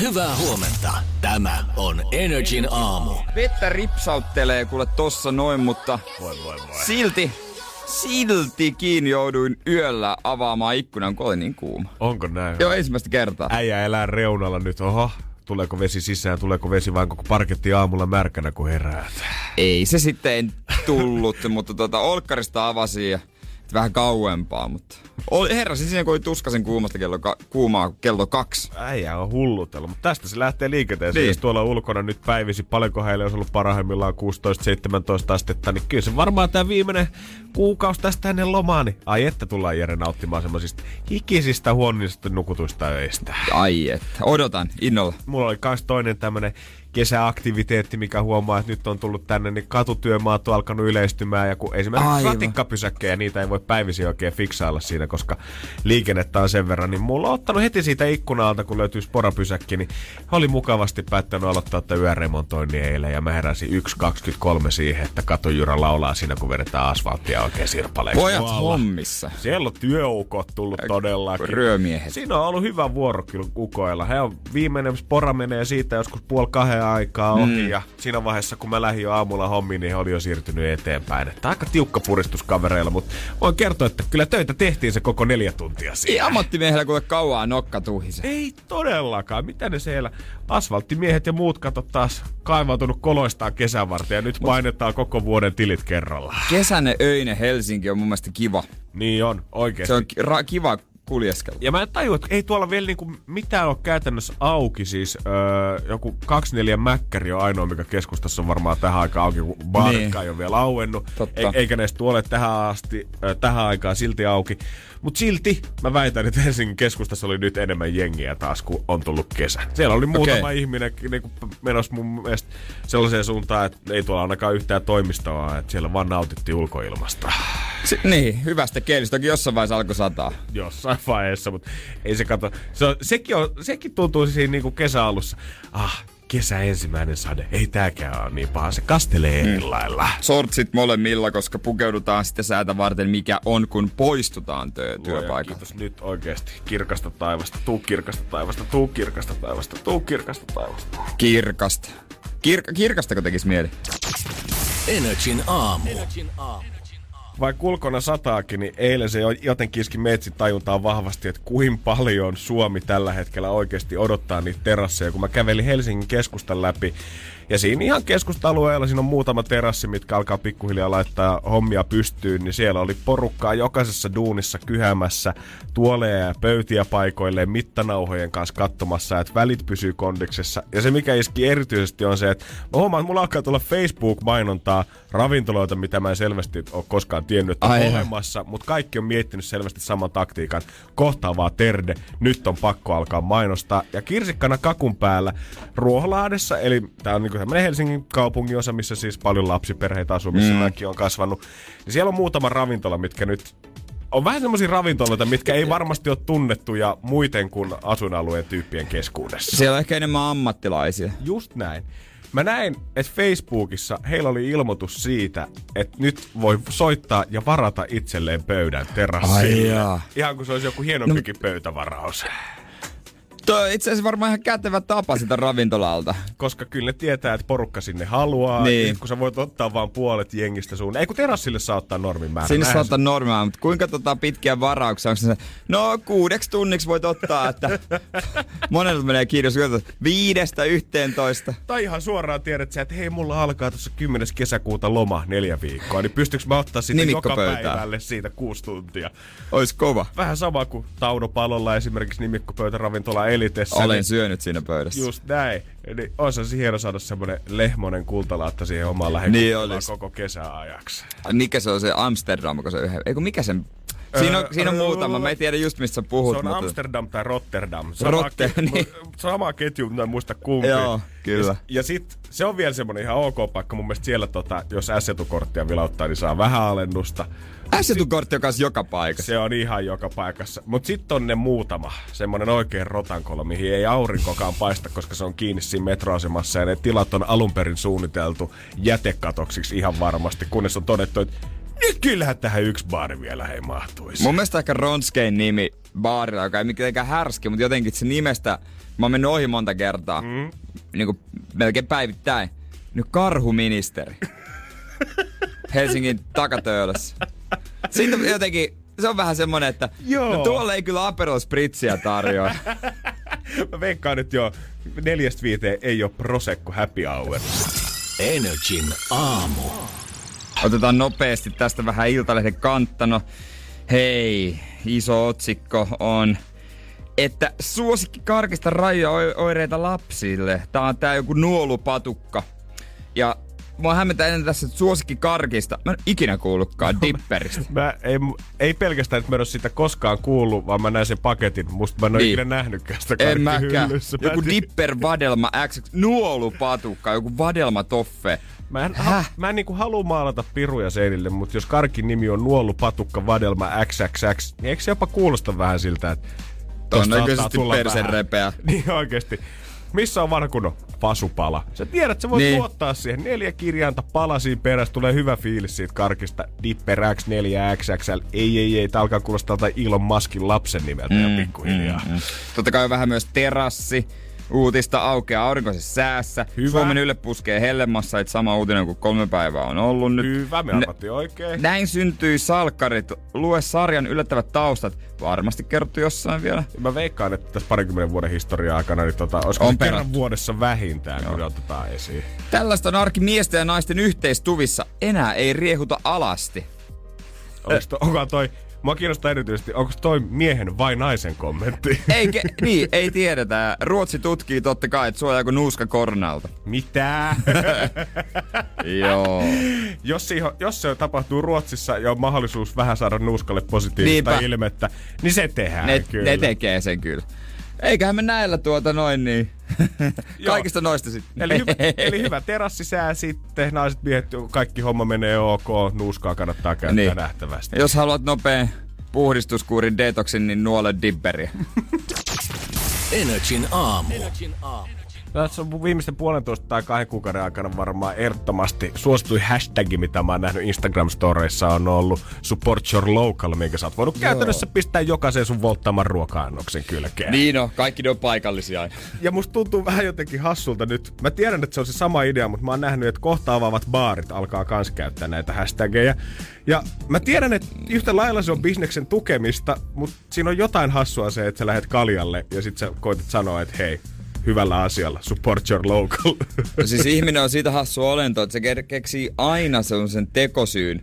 Hyvää huomenta. Tämä on Energin aamu. Vettä ripsauttelee kuule tossa noin, mutta Voi voi voi. silti, siltikin jouduin yöllä avaamaan ikkunan, kun oli niin kuuma. Onko näin? Joo, ensimmäistä kertaa. Äijä elää reunalla nyt. Oho, tuleeko vesi sisään, tuleeko vesi vain koko parketti aamulla märkänä, kun heräät. Ei se sitten tullut, mutta tota, Olkkarista avasin ja vähän kauempaa, mutta oli, heräsin siinä, kun oli tuskasen kuumasta kello, ka, kuumaa kello kaksi. Äijä on hullutellut, mutta tästä se lähtee liikenteeseen. Niin. Jos tuolla ulkona nyt päivisi, paljonko heille olisi ollut parhaimmillaan 16-17 astetta, niin kyllä se varmaan tämä viimeinen kuukausi tästä ennen lomaa, niin ai että tullaan Jere nauttimaan semmoisista hikisistä huonisista nukutuista öistä. Ai että, odotan innolla. mulla oli kans toinen tämmönen kesäaktiviteetti, mikä huomaa, että nyt on tullut tänne, niin katutyömaat on alkanut yleistymään, ja kun esimerkiksi Aivan. ratikkapysäkkejä, niitä ei voi päivisin oikein fiksailla siinä, koska liikennettä on sen verran, niin mulla on ottanut heti siitä ikkunalta, kun löytyy sporapysäkki, niin oli mukavasti päättänyt aloittaa tätä yöremontoinnin eilen, ja mä heräsin 1.23 siihen, että katujyrä laulaa siinä, kun vedetään asfalttia oikein sirpaleiksi. Pojat Tuolla. hommissa. Siellä on työukot tullut todellakin. Ryömiehet. Siinä on ollut hyvä vuoro kyllä ukoilla. He on viimeinen spora menee siitä joskus puoli kahden aikaa ohi. Mm. Ja siinä vaiheessa, kun mä lähdin jo aamulla hommiin, niin he oli jo siirtynyt eteenpäin. Että aika tiukka puristus kavereilla, mutta voin kertoa, että kyllä töitä tehtiin se koko neljä tuntia Ei siinä. ammattimiehellä kuule kauaa nokka tuhise. Ei todellakaan. Mitä ne siellä? Asfalttimiehet ja muut kato taas kaivautunut koloistaan kesän varten ja nyt painetaan koko vuoden tilit kerralla. Kesäinen öinen Helsinki on mun mielestä kiva. Niin on, oikeesti. Se on ki- ra- kiva kuljeskella. Ja mä en tajua, että ei tuolla vielä niinku mitään ole käytännössä auki. Siis öö, joku 24 mäkkäri on ainoa, mikä keskustassa on varmaan tähän aikaan auki, kun baaritkaan ei ole vielä auennut. Totta. E- eikä näistä tuolle tähän asti, ö, tähän aikaan silti auki. Mutta silti mä väitän, että Helsingin keskustassa oli nyt enemmän jengiä taas, kun on tullut kesä. Siellä oli muutama Okei. ihminen niinku menossa mun mielestä sellaiseen suuntaan, että ei tuolla ainakaan yhtään toimistoa, että siellä vaan nautittiin ulkoilmasta. Si- niin, hyvästä kielistä. Toki jossain vaiheessa alkoi sataa. jossain vaiheessa, mutta ei se kato. Se on, sekin, on, sekin tuntuu siinä niinku kesäalussa. Ah, kesä ensimmäinen sade. Ei tääkään ole niin paha. Se kastelee eri lailla. Sortsit molemmilla, koska pukeudutaan sitten säätä varten, mikä on, kun poistutaan työ- Luoja, työpaikalta. Kiitos nyt oikeasti. Kirkasta taivasta, tuu kirkasta taivasta, tuu kirkasta taivasta, tuu kirkasta taivasta. Kirkasta. Kir- kirkastako tekis mieli? Energin aamu. Vaikka ulkona sataakin, niin eilen se jo- jotenkin iski meitsi tajuntaan vahvasti, että kuin paljon Suomi tällä hetkellä oikeasti odottaa niitä terasseja. Kun mä kävelin Helsingin keskustan läpi, ja siinä ihan keskusta-alueella siinä on muutama terassi, mitkä alkaa pikkuhiljaa laittaa hommia pystyyn, niin siellä oli porukkaa jokaisessa duunissa kyhämässä, tuoleja ja pöytiä paikoilleen mittanauhojen kanssa katsomassa, että välit pysyy kondiksessa. Ja se mikä iski erityisesti on se, että mä huomaan, että mulla alkaa tulla Facebook-mainontaa ravintoloita, mitä mä en selvästi ole koskaan tiennyt, että on olemassa, mutta kaikki on miettinyt selvästi saman taktiikan. Kohtaa vaan terde, nyt on pakko alkaa mainostaa. Ja kirsikkana kakun päällä Ruoholahdessa, eli tää on niinku tämmönen Helsingin kaupungin osa, missä siis paljon lapsiperheitä asuu, missä mm. mäkin on kasvanut. Niin siellä on muutama ravintola, mitkä nyt on vähän semmoisia ravintoloita, mitkä ei varmasti ole tunnettuja muiden kuin asuinalueen tyyppien keskuudessa. Siellä on ehkä enemmän ammattilaisia. Just näin. Mä näin, että Facebookissa heillä oli ilmoitus siitä, että nyt voi soittaa ja varata itselleen pöydän Ai terassille. jaa. Ihan kuin se olisi joku hienompikin no, pöytävaraus. Tuo on itse asiassa varmaan ihan kätevä tapa sitä ravintolalta. Koska kyllä ne tietää, että porukka sinne haluaa. Niin. Kun sä voit ottaa vaan puolet jengistä sun. Ei kun terassille saa ottaa normin määrä. Sinne Näinhän saattaa normaa, mutta kuinka tota pitkiä varauksia? Onko se, no kuudeksi tunniksi voit ottaa, että monelta menee kiitos, viidestä yhteentoista. Tai ihan suoraan tiedät sä, että hei, mulla alkaa tuossa 10. kesäkuuta loma neljä viikkoa, niin pystyykö mä ottaa sitten joka päivälle siitä kuusi tuntia? Ois kova. Vähän sama kuin Tauno Palolla esimerkiksi nimikkopöytäravintola Elitessä. Olen niin syönyt siinä pöydässä. Just näin. Niin olisi se hieno saada semmonen lehmonen kultalaatta siihen omaan Niin lähikumpaan olis. koko kesäajaksi. Mikä se on se Amsterdam, kun se yhden, eikö mikä sen Siinä on, Öö, siinä on öö, muutama. Mä en tiedä just mistä puhut. Se on mutta... Amsterdam tai Rotterdam. Sama, Rotte- ke- niin. sama ketju, mutta en muista kumpi. Joo, kyllä. Ja, ja sit se on vielä semmonen ihan ok paikka. Mun mielestä siellä, tota, jos S-etukorttia vilauttaa, niin saa vähän alennusta. S-etukortti on kanssa joka paikassa. Se on ihan joka paikassa. Mut sit on ne muutama. Semmonen oikein rotankolo, mihin ei aurinkokaan paista, koska se on kiinni siinä metroasemassa. Ja ne tilat on alun perin suunniteltu jätekatoksiksi ihan varmasti, kunnes on todettu, että nyt kyllähän tähän yksi baari vielä hei mahtuisi. Mun mielestä ehkä Ronskein nimi baarilla, joka ei mitenkään härski, mutta jotenkin se nimestä, mä oon mennyt ohi monta kertaa, mm. niin kuin melkein päivittäin. Nyt karhuministeri. Helsingin takatöölössä. Siitä jotenkin, se on vähän semmonen, että Joo. no tuolla ei kyllä Aperol Spritzia tarjoa. Mä veikkaan nyt jo neljästä viiteen ei ole Prosecco happy hour. Energin aamu. Otetaan nopeasti tästä vähän Iltalehden kanttano. Hei, iso otsikko on, että suosikki karkista rajo-oireita lapsille. Tää on tää joku nuolupatukka. Ja mua hämmentää ennen tässä suosikki karkista. Mä en ikinä kuullutkaan dipperistä. Mä ei, ei pelkästään, että mä en ole sitä koskaan kuullut, vaan mä näen sen paketin. Musta mä en ole Niin. ikinä nähnytkään sitä En mäkään. Joku dipper vadelma X, nuolupatukka, joku vadelma toffe. Mä en, ha, mä en niinku halua maalata piruja seinille, mutta jos karkin nimi on Nuollu Patukka Vadelma XXX, niin eikö se jopa kuulosta vähän siltä, että Todennäköisesti tulla persen vähän. repeä. Niin oikeesti. Missä on vanha kunnon fasupala? Sä tiedät, että sä voit Niin. luottaa siihen. Neljä kirjainta palasiin perässä, tulee hyvä fiilis siitä karkista. Dipper X4 XXL. Ei, ei, ei. Tää alkaa kuulostaa tai Elon Muskin lapsen nimeltä mm, ja pikkuhiljaa. Mm, mm. Totta kai vähän myös terassi. Uutista aukeaa aurinkoisessa säässä. Hyvä. Suomen Yle puskee hellemmassa, että sama uutinen kuin kolme päivää on ollut nyt. Hyvä, me arvattiin oikein. Näin syntyi salkkarit. Lue sarjan yllättävät taustat. Varmasti kerrottu jossain vielä. Mä veikkaan, että tässä parikymmenen vuoden historiaa aikana, niin tota, olisiko On kerran perattu. vuodessa vähintään, kun ne otetaan esiin. Tällaista on arki miesten ja naisten yhteistuvissa. Enää ei riehuta alasti. Oliko to, onko toi, mua kiinnostaa erityisesti, onko toi miehen vai naisen kommentti? Eikä, niin, ei tiedetä. Ruotsi tutkii totta kai, että suojaako nuuska koronalta. Mitä? Joo. jos, siihen, jos se tapahtuu Ruotsissa ja on mahdollisuus vähän saada nuuskalle positiivista Niinpä. ilmettä, niin se tehdään Ne, kyllä. ne tekee sen kyllä. Eiköhän me näillä tuota noin niin. Kaikista noista sitten. Eli hyvä, eli hyvä terassisää sitten, naiset miehet, kaikki homma menee ok, nuuskaa kannattaa käyttää Niin. nähtävästi. Jos haluat nopea puhdistuskuurin detoksin, niin nuole dibberiä. Energin aamu. Tässä on viimeisten puolentoista tai kahden kuukauden aikana varmaan ehdottomasti suosituin hashtag, mitä mä oon nähnyt Instagram-storeissa, on ollut support your local, minkä sä oot voinut Joo. käytännössä pistää jokaisen sun volttaaman ruoka-annoksen kylkeen. niin on, kaikki ne on paikallisia. Ja musta tuntuu vähän jotenkin hassulta nyt. Mä tiedän, että se on se sama idea, mutta mä oon nähnyt, että kohta avaavat baarit alkaa kans käyttää näitä hashtageja. Ja mä tiedän, että yhtä lailla se on bisneksen tukemista, mutta siinä on jotain hassua se, että sä lähdet kaljalle ja sit sä koetat sanoa, että hei, hyvällä asialla, support your local. Siis ihminen on siitä hassu olento, että se ke- keksii aina sellaisen tekosyyn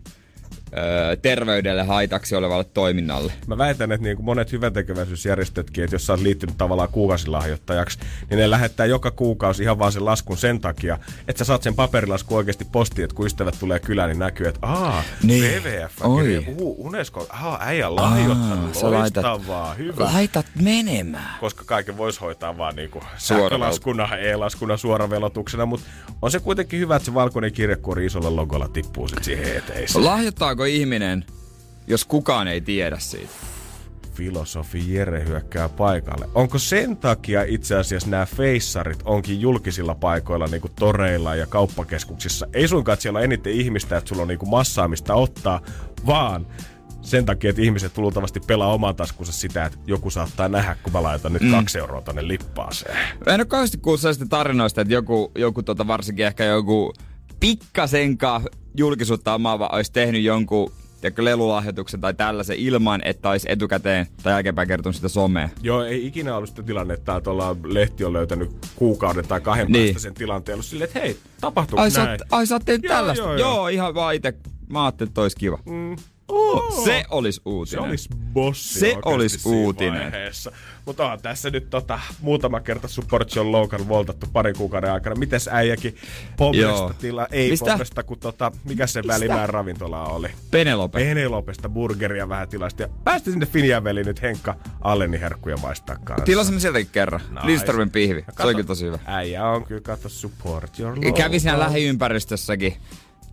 öö, terveydelle haitaksi olevalle toiminnalle. Mä väitän, että niin kuin monet hyväntekeväisyysjärjestötkin, että jos sä oot liittynyt tavallaan kuukausilahjoittajaksi, niin ne lähettää joka kuukausi ihan vaan sen laskun sen takia, että sä saat sen paperilasku oikeasti postiin, että kun ystävät tulee kylään, niin näkyy, että aa, Niin. WWF, Oi. kirja, uu, Unesco, aa, äijä lahjoittanut, laitat- loistavaa, hyvä. Laitat menemään. koska kaiken voisi hoitaa vaan niinku Suoravel- sähkölaskuna, e-laskuna, suoravelotuksena, mutta on se kuitenkin hyvä, että se valkoinen kirjekuori isolla logolla tippuu sit siihen eteiseen. Lahjoittaako ihminen, jos kukaan ei tiedä siitä? filosofi Jere hyökkää paikalle. Onko sen takia itse asiassa nämä feissarit onkin julkisilla paikoilla niinku toreilla ja kauppakeskuksissa? Ei suinkaan, että siellä on eniten ihmistä, että sulla on niinku massaa mistä ottaa, vaan sen takia, että ihmiset luultavasti pelaa oman taskunsa sitä, että joku saattaa nähdä, kun mä laitan nyt mm. kaksi euroa tonne lippaaseen. En ole kauheasti kuullut tarinoista, että joku, joku tota varsinkin ehkä joku pikkasenka julkisuutta omaava olisi tehnyt jonkun tiedätkö, lelulahjoituksen tai tällaisen ilman, että olisi etukäteen tai jälkeenpäin kertonut sitä somea. Joo, ei ikinä ollut sitä tilannetta, että ollaan lehti on löytänyt kuukauden tai kahden Niin. päästä sen tilanteen. Ollut silleen, että hei, sä, näin? ai sä oot tehnyt Joo, tällaista? Joo, joo. joo, ihan vaan itse. Mä ajattelin, että olisi kiva. Mm. Oh, se olisi uutinen. Se olisi bossi Se olisi uutinen. Vaiheessa. Mutta on tässä nyt tota, muutama kerta Support John Logan voltattu pari kuukauden aikana. Mites äijäkin Pomresta tila, ei Mistä? Pomresta, kun tota, mikä se välimään ravintola oli? Penelope. Penelopesta burgeria vähän tilasta. Ja päästi sinne Finjaveliin nyt Henkka Alleni herkkuja maistaa kanssa. Tilasimme sieltäkin kerran. Nice. Lindströmin pihvi. Ja Se oli kyllä tosi hyvä. Äijä on kyllä, katso Support Your Ja Kävi siinä Local. lähiympäristössäkin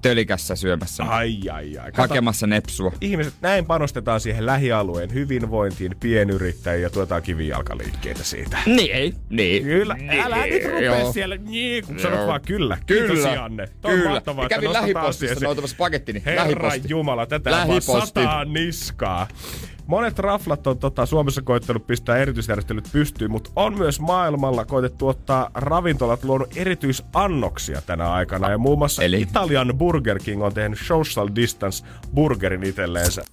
tölikässä syömässä. Ai, ai, ai. Kato, Hakemassa nepsua. ihmiset, näin panostetaan siihen lähialueen hyvinvointiin, pienyrittäjiin ja tuetaan kivijalkaliikkeitä siitä. Niin, niin. Kyllä, älä Niin, nyt rupea joo. siellä, niin, kun sanot Joo. vaan kyllä. Kiitos Kyllä, Janne. Toi on kyllä. mahtavaa, kävin lähipostissa noutamassa pakettini. Herra Lähiposti. Jumala, tätä vaan Lähiposti. sataa niskaa. Monet raflat on tota, Suomessa koittanut pistää erityisjärjestelyt pystyyn, mutta on myös maailmalla koitettu ottaa ravintolat luonut erityisannoksia tänä aikana. Ja muun muassa Eli? Italian Burger King on tehnyt social distance burgerin itselleensä.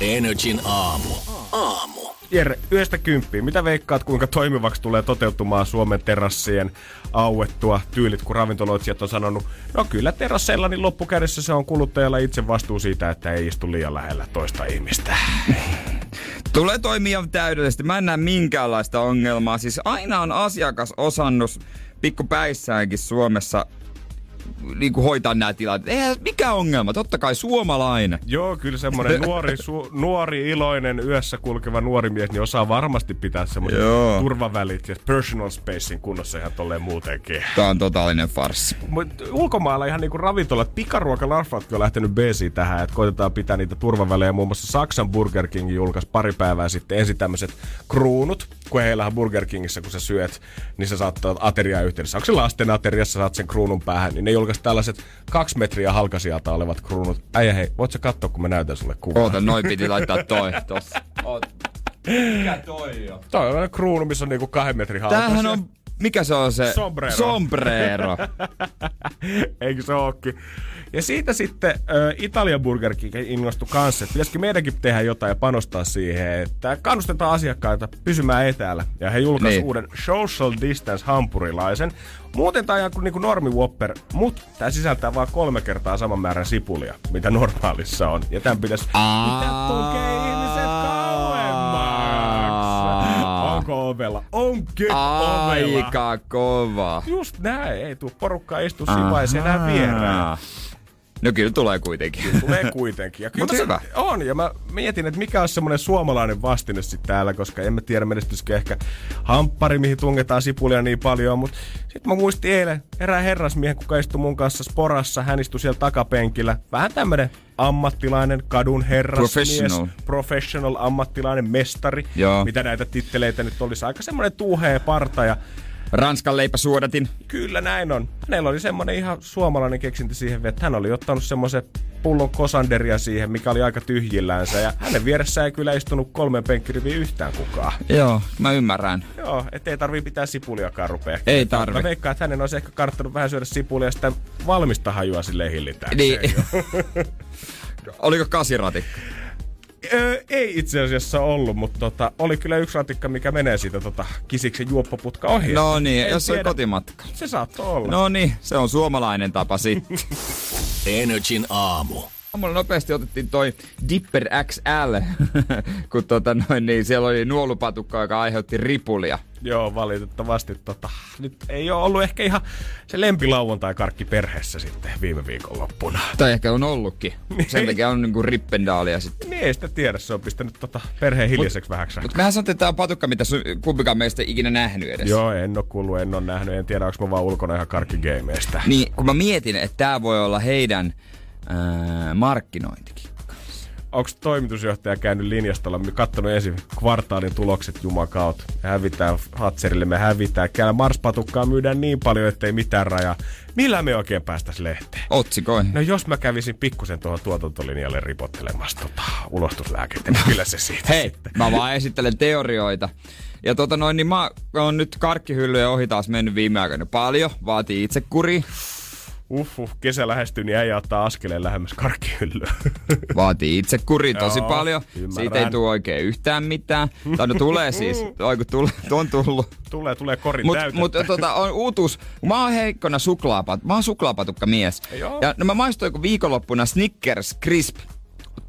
Energin aamu. Aamu. Jere, yhdestä kymppiä. Mitä veikkaat, kuinka toimivaksi tulee toteutumaan Suomen terassien auettua tyylit, kun ravintoloitsijat on sanonut, no kyllä terasseilla, niin loppukädessä se on kuluttajalla itse vastuu siitä, että ei istu liian lähellä toista ihmistä. Tulee toimia täydellisesti. Mä en näe minkäänlaista ongelmaa. Siis aina on asiakasosannus pikkupäissäänkin Suomessa niin kuin hoitaa nämä tilat. Eihän mikä ongelma, totta kai suomalainen. Joo, kyllä semmoinen nuori, su, nuori, iloinen, yössä kulkeva nuori mies, niin osaa varmasti pitää semmoinen Joo. turvavälit ja personal spacein kunnossa ihan tolleen muutenkin. Tää on totaalinen farssi. Mut ulkomailla ihan niinku ravintolat, pikaruokalarfatkin on lähtenyt BC tähän, että koitetaan pitää niitä turvavälejä. Muun muassa Saksan Burger King julkaisi pari päivää sitten ensin tämmöiset kruunut, kun heillähän Burger Kingissä, kun sä syöt, niin sä saat ateriaa yhteydessä. Onko se lasten ateriassa, saat sen kruunun päähän, niin ne julkaisi tällaiset kaksi metriä halkasijalta olevat kruunut. Äijä hei, voit sä katsoa, kun mä näytän sulle kuvaa? Oota, noin piti laittaa toi tossa. Oot. Mikä toi on? Toi on kruunu, missä on niinku kahden metrin halkasia. Tämähän on, mikä se on se? Sombrero. Sombrero. Eikö se ookin? Ja siitä sitten äh, Italian Burger King innostui kanssa, että pitäisikö meidänkin tehdä jotain ja panostaa siihen, että kannustetaan asiakkaita pysymään etäällä. Ja he julkaisivat Niin. uuden Social Distance hampurilaisen. Muuten tämä on ihan kuin niinku normi Whopper, mutta tämä sisältää vain kolme kertaa saman määrän sipulia, mitä normaalissa on. Ja tämän pitäisi pitää tukea ihmiset. Onko ovella? Onko ovella? Aika kova. Just näin, ei tuu porukkaa istu enää vierään. No kyllä tulee kuitenkin. Tulee kuitenkin. Ja kyllä Mut hyvä. On, ja mä mietin, että mikä on semmoinen suomalainen vastine sitten täällä, koska en mä tiedä menestyisikö ehkä hamppari, mihin tungetaan sipulia niin paljon, mutta sitten mä muistin eilen erään herrasmiehen, kuka istui mun kanssa sporassa, hän istui siellä takapenkillä. Vähän tämmönen ammattilainen kadun herrasmies. Professional. Professional, ammattilainen mestari. Joo. Mitä näitä titteleitä nyt olisi. Aika semmoinen tuuhea parta ja Ranskan leipäsuodatin. Kyllä näin on. Hänellä oli semmonen ihan suomalainen keksinti siihen, että hän oli ottanut semmoisen pullon kosanderia siihen, mikä oli aika tyhjillänsä. Ja hänen vieressä ei kyllä istunut kolmen penkkiriviin yhtään kukaan. Joo, mä ymmärrän. Joo, ettei tarvii pitää sipuliakaan rupea. Ei tarvi. Mä veikkaan, että hänen olisi ehkä karttanut vähän syödä sipulia ja sitä valmista hajua sille hillitään. Niin. Oliko kasiratikka? Öö, ei itse asiassa ollut, mutta tota, oli kyllä yksi ratikka, mikä menee siitä tota, kisiksen juoppoputka ohi. No niin, En jos on tiedä. kotimatka. Se saattoi olla. No niin, se on suomalainen tapa sitten. Energin aamu. Aamulla nopeasti otettiin toi Dipper XL, kun tota noin, niin siellä oli nuolupatukka, joka aiheutti ripulia. Joo, valitettavasti tota, nyt ei ole ollut ehkä ihan se lempilauantai-karkki perheessä sitten viime viikon loppuna. Tai ehkä on ollutkin. Sen takia on niinku rippendaalia sitten. Niin ei sitä tiedä, se on pistänyt tota perheen hiljaiseksi vähäksi. Mutta mehän sanottiin, että tää on patukka, mitä su- kumpikaan meistä ei ikinä nähnyt edes. Joo, en oo kuullut, en oo nähnyt, en tiedä, onko mä vaan ulkona ihan karkkigameista. Niin, kun mä mietin, että tää voi olla heidän ää, markkinointikin. Onko toimitusjohtaja käynyt linjastolla, kattonut ensin kvartaalin tulokset jumakaut. Me hävitään Hatserille, me hävitään. Käällä Mars-patukkaa myydään niin paljon, ettei mitään rajaa. Millä me oikein päästäis lehteen? Otsikoihin. No jos mä kävisin pikkusen tuohon tuotantolinjalle ripottelemassa tota ulostuslääkettä, niin kyllä se siitä Hei, sitten. mä vaan esittelen teorioita. Ja tota noin, niin mä oon nyt karkkihyllyjen ohi taas mennyt viime aikoina paljon. Vaatii itse kuri. Uff, kesä lähestyy, niin äijä ottaa askeleen lähemmäs karkkihyllyä. Vaatii itse kuri tosi Joo, paljon. ymmärrän. Siitä ei tule oikein yhtään mitään. Tai no tulee siis. Oi kun tule, on tullut. tulee, tulee korin Mutta täytettä. mut, tota, on uutuus. Mä oon heikkona suklaapat. Mä oon suklaapatukka mies. Joo. Ja no mä maistoin kun viikonloppuna Snickers Crisp.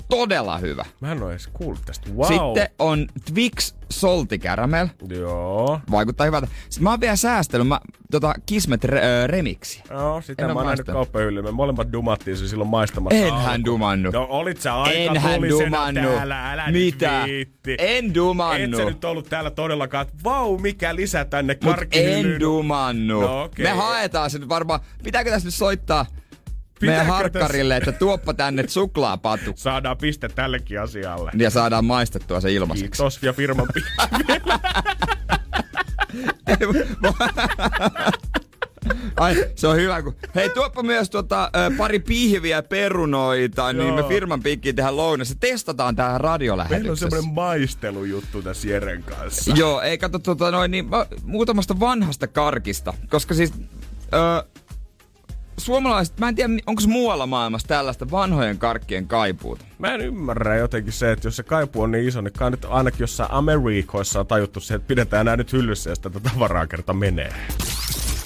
todella hyvä. Mä en oo edes kuullut tästä. Wow. Sitten on Twix Salty Caramel. Joo. Vaikuttaa hyvältä. Sitten mä oon vielä säästellyt mä, tota Kismet re, äh, remiksi. Joo, sitä En mä oo oon nähnyt kauppahyllyllä. Me molemmat dumattiin se silloin maistamassa. Enhän alkuun. dumannu. No olit sä aika Enhän dumannu. täällä, älä Mitä? viitti. En dumannu. Et sä nyt ollut täällä todellakaan, että vau, mikä lisä tänne karkkihyllyyn. en dumannu. No okei. Me haetaan se nyt varmaan. Pitääkö tässä nyt soittaa meidän harkkarille, että tuoppa tänne suklaapatu. Saadaan piste tällekin asialle. Ja saadaan maistettua se ilmaiseksi. Kiitos ja firman Ai, se on hyvä. Kun... Hei, tuoppa myös tuota, ö, pari pihviä perunoita, niin me Joo. firman piikkiin tehdään lounassa. Testataan tää Meillä on radiolähetyksessä. semmoinen maistelujuttu tässä Jeren kanssa. Joo, ei kato tota noin, niin, mä- muutamasta vanhasta karkista. Koska siis ö, suomalaiset, mä en tiedä onko muualla maailmassa tällaista vanhojen karkkien kaipuuta. Mä en ymmärrä jotenkin se, että jos se kaipu on niin iso, niin kai nyt ainakin jossain Amerikoissa on tajuttu se, että pidetään nämä nyt hyllyssä ja sitä tätä tavaraa kerta menee.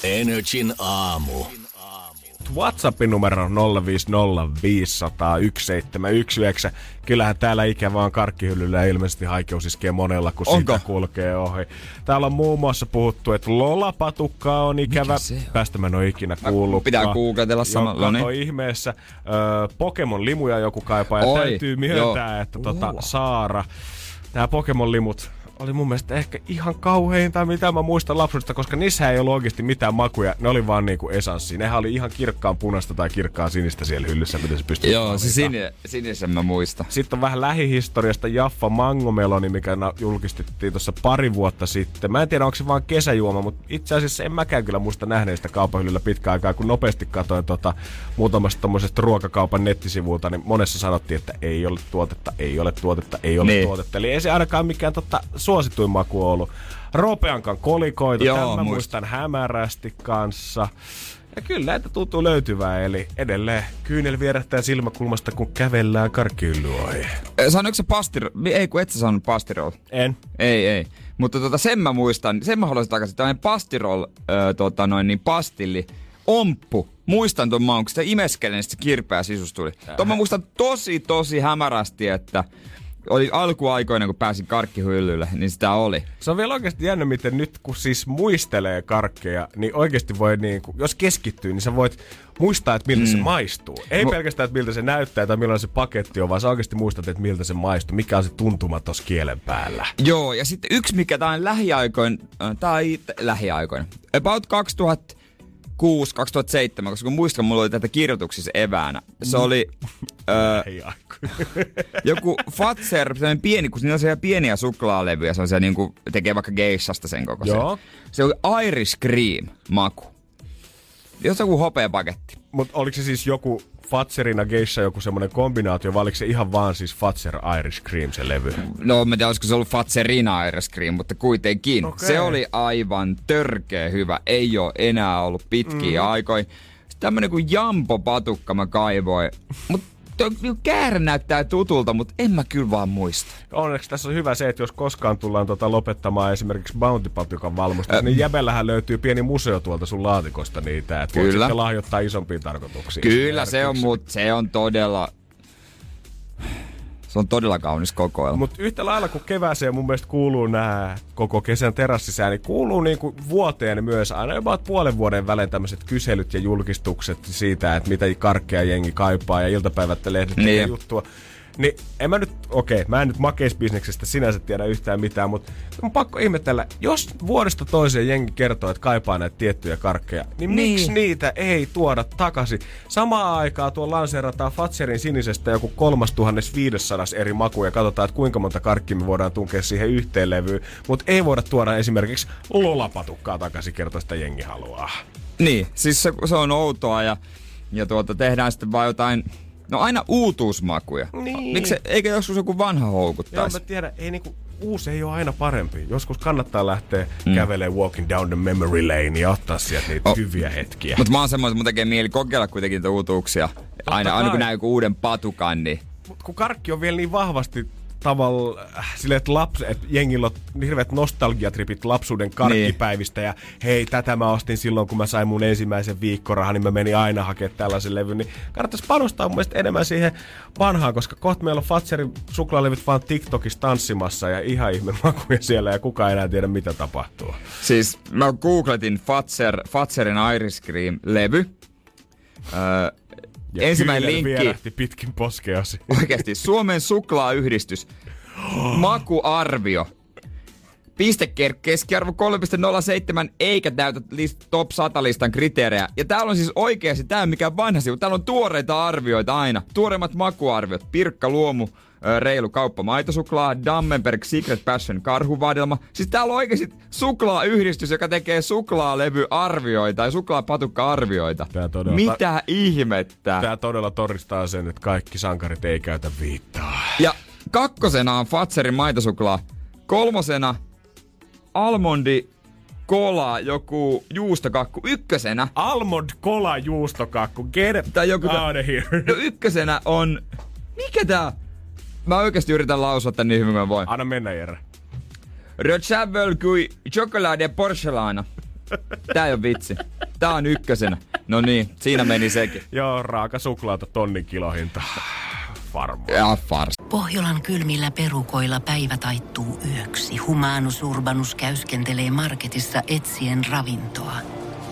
Energin aamu. WhatsAppin numero on 050501719. Kyllähän täällä ikävä on karkkihyllyllä ja ilmeisesti haikeus iskee monella, kun Onko? sitä kulkee ohi. Täällä on muun muassa puhuttu, että lolapatukka on ikävä. Tästä mä en ole ikinä kuullut. pitää googletella samalla, niin. ihmeessä. Ö, Pokemon limuja joku kaipaa. Ja Oi, täytyy myöntää, joo. että tota. Saara, tää Pokemon limut oli mun mielestä ehkä ihan kauheinta, mitä mä muistan lapsuudesta, koska niissä ei ollut oikeasti mitään makuja. Ne oli vaan niinku esanssi. Nehän oli ihan kirkkaan punaista tai kirkkaan sinistä siellä hyllyssä, mitä se pystyy Joo, se valmistamaan. sin, sinisen mä muistan. Sitten on vähän lähihistoriasta Jaffa Mangomeloni, mikä julkistettiin tuossa pari vuotta sitten. Mä en tiedä, onko se vaan kesäjuoma, mutta itse asiassa en mäkään kyllä muista nähneistä kaupahyllyllä pitkään aikaa, kun nopeasti katsoin tota, muutamasta tommosesta ruokakaupan nettisivulta, niin monessa sanottiin, että ei ole tuotetta, ei ole tuotetta, ei ole Niin. tuotetta. Eli ei se ainakaan mikään tota, suosituin maku ollut. Ropeankan kolikoita, Joo, tämän mä muistan. muistan hämärästi kanssa. Ja kyllä näitä tuntuu löytyvää, eli edelleen kyynel vierähtää silmäkulmasta, kun kävellään. Ö, Sanoiko se pastiro... Ei, kun et sä sanonut pastirol. En. Ei, ei. Mutta tota, sen mä muistan, sen mä haluaisin takaisin. Tällainen pastirol, ö, tota noin, niin pastilli, omppu. Muistan tuon maun, kun sitä imeskelen, niin se kirpeä sisus tuli. Tuon mä muistan tosi, tosi hämärästi, että oli alkuaikoina, kun pääsin karkkihyllylle, niin sitä oli. Se on vielä oikeasti jännä, miten nyt kun siis muistelee karkkeja, niin oikeasti voi niin kuin, jos keskittyy, niin sä voit muistaa, että miltä mm. se maistuu. Ei Mu- pelkästään, että miltä se näyttää tai millainen se paketti on, vaan sä oikeasti muistat, että miltä se maistuu. Mikä on se tuntuma tuossa kielen päällä. Joo, ja sitten yksi, mikä tää on lähiaikoin, äh, tai t- lähiaikoina, about 2006, 2007, koska kun muistan, mulla oli tätä kirjoituksissa eväänä. Se oli ö, Ei aiku. joku Fatser, sellainen pieni, kun siinä on siellä pieniä suklaalevyjä, se on siellä niinku, tekee vaikka geissasta sen koko Joo. Se oli Irish Cream maku. Jos joku hopeapaketti. Mutta oliko se siis joku Fatserina Geisha joku semmoinen kombinaatio, vai oliko se ihan vaan siis Fatser Irish Cream se levy? No, mä en tiedä, olisiko se ollut Fatserina Irish Cream, mutta kuitenkin. Okei. Se oli aivan törkeä hyvä. Ei ole enää ollut pitkiä mm. aikoja. Tämmönen kuin Jampo-patukka mä kaivoin. Mut tuo käärä näyttää tutulta, mutta en mä kyllä vaan muista. Onneksi tässä on hyvä se, että jos koskaan tullaan tota lopettamaan esimerkiksi Bounty Patukan valmistus, niin jäbellähän löytyy pieni museo tuolta sun laatikosta niitä, että voit Kyllä. sitten lahjoittaa isompiin tarkoituksiin. Kyllä se on, mut se on todella... Se on todella kaunis kokoelma. Mutta yhtä lailla kuin kevääseen mun mielestä kuuluu nämä koko kesän terassisää, niin kuuluu niinku vuoteen myös aina jopa puolen vuoden välein tämmöiset kyselyt ja julkistukset siitä, että mitä karkkeja jengi kaipaa ja iltapäivät lehdet Niin. juttua. Niin en mä nyt, okei, okay, mä en nyt makeisbisneksestä sinänsä tiedä yhtään mitään, mutta on pakko ihmetellä, jos vuodesta toiseen jengi kertoo, että kaipaa näitä tiettyjä karkkeja, niin, niin. Miksi niitä ei tuoda takaisin? Samaan aikaan tuo lanseerataan Fatserin sinisestä joku 3500 eri makuja ja katsotaan, että kuinka monta karkkia me voidaan tunkea siihen yhteen levyyn, mutta ei voida tuoda esimerkiksi lolapatukkaa takaisin, kertoa sitä jengi haluaa. Niin, siis se, se on outoa ja, ja tuota, tehdään sitten vaan jotain, no aina uutuusmakuja. Niin. Miksi, eikä joskus joku vanha Joo, houkuttaisi? mä tiedän, ei niinku, uusi ei ole aina parempi. Joskus kannattaa lähteä mm. kävelemään walking down the memory lane ja ottaa sieltä niitä Oh. hyviä hetkiä. Mutta mä oon semmoinen, että mun tekee mieli kokeilla kuitenkin niitä uutuuksia. Aina, aina kun kai. näin joku uuden patukan, niin Mut kun karkki on vielä niin vahvasti tavalla äh, silleen, että, laps, että jengillä on hirveät nostalgiatripit lapsuuden karkkipäivistä ja hei, tätä mä ostin silloin, kun mä sain mun ensimmäisen viikkorahan, niin mä menin aina hakemaan tällaisen levyn, niin kannattaisi panostaa mun mielestä enemmän siihen vanhaan, koska kohta meillä on Fatserin suklaalevyt vaan TikTokissa tanssimassa ja ihan ihme makuja siellä ja kukaan ei enää tiedä, mitä tapahtuu. Siis mä googletin Fatser, Fatserin Iris Cream-levy. Öö, Ja ensimmäinen linkki. pitkin poskeasi. Oikeasti, Suomen suklaayhdistys. Makuarvio. Piste keskiarvo 3,07 eikä täytä list, top 100 listan kriteerejä. Ja täällä on siis oikeasti, tää on mikään vanha sivu, täällä on tuoreita arvioita aina. Tuoreimmat makuarviot. Pirkka Luomu, reilu kauppa maitosuklaa, Dammenberg Secret Passion karhuvadelma. Siis täällä on oikeasti suklaayhdistys, joka tekee suklaalevyarvioita ja suklaapatukka-arvioita. Tää todella- Mitä ihmettä? Tämä todella todistaa sen, että kaikki sankarit ei käytä viittaa. Ja kakkosena on Fatserin maitosuklaa. Kolmosena Almondi Kola, joku juustokakku. Ykkösenä, Almond Cola juustokakku. Get Tai joku- out of here. no ykkösenä on... Mikä tää? Mä oikeasti yritän lausua tän niin hyvin kuin mä voin. Anna mennä, Jere. Rechavel kui chocolate porcelana. Tää ei on vitsi. Tää on ykkösenä. No niin, siinä meni sekin. Joo, raaka suklaata tonnin kilohinta. Varmaan. Ja fars. Pohjolan kylmillä perukoilla päivä taittuu yöksi. Humanus Urbanus käyskentelee marketissa etsien ravintoa.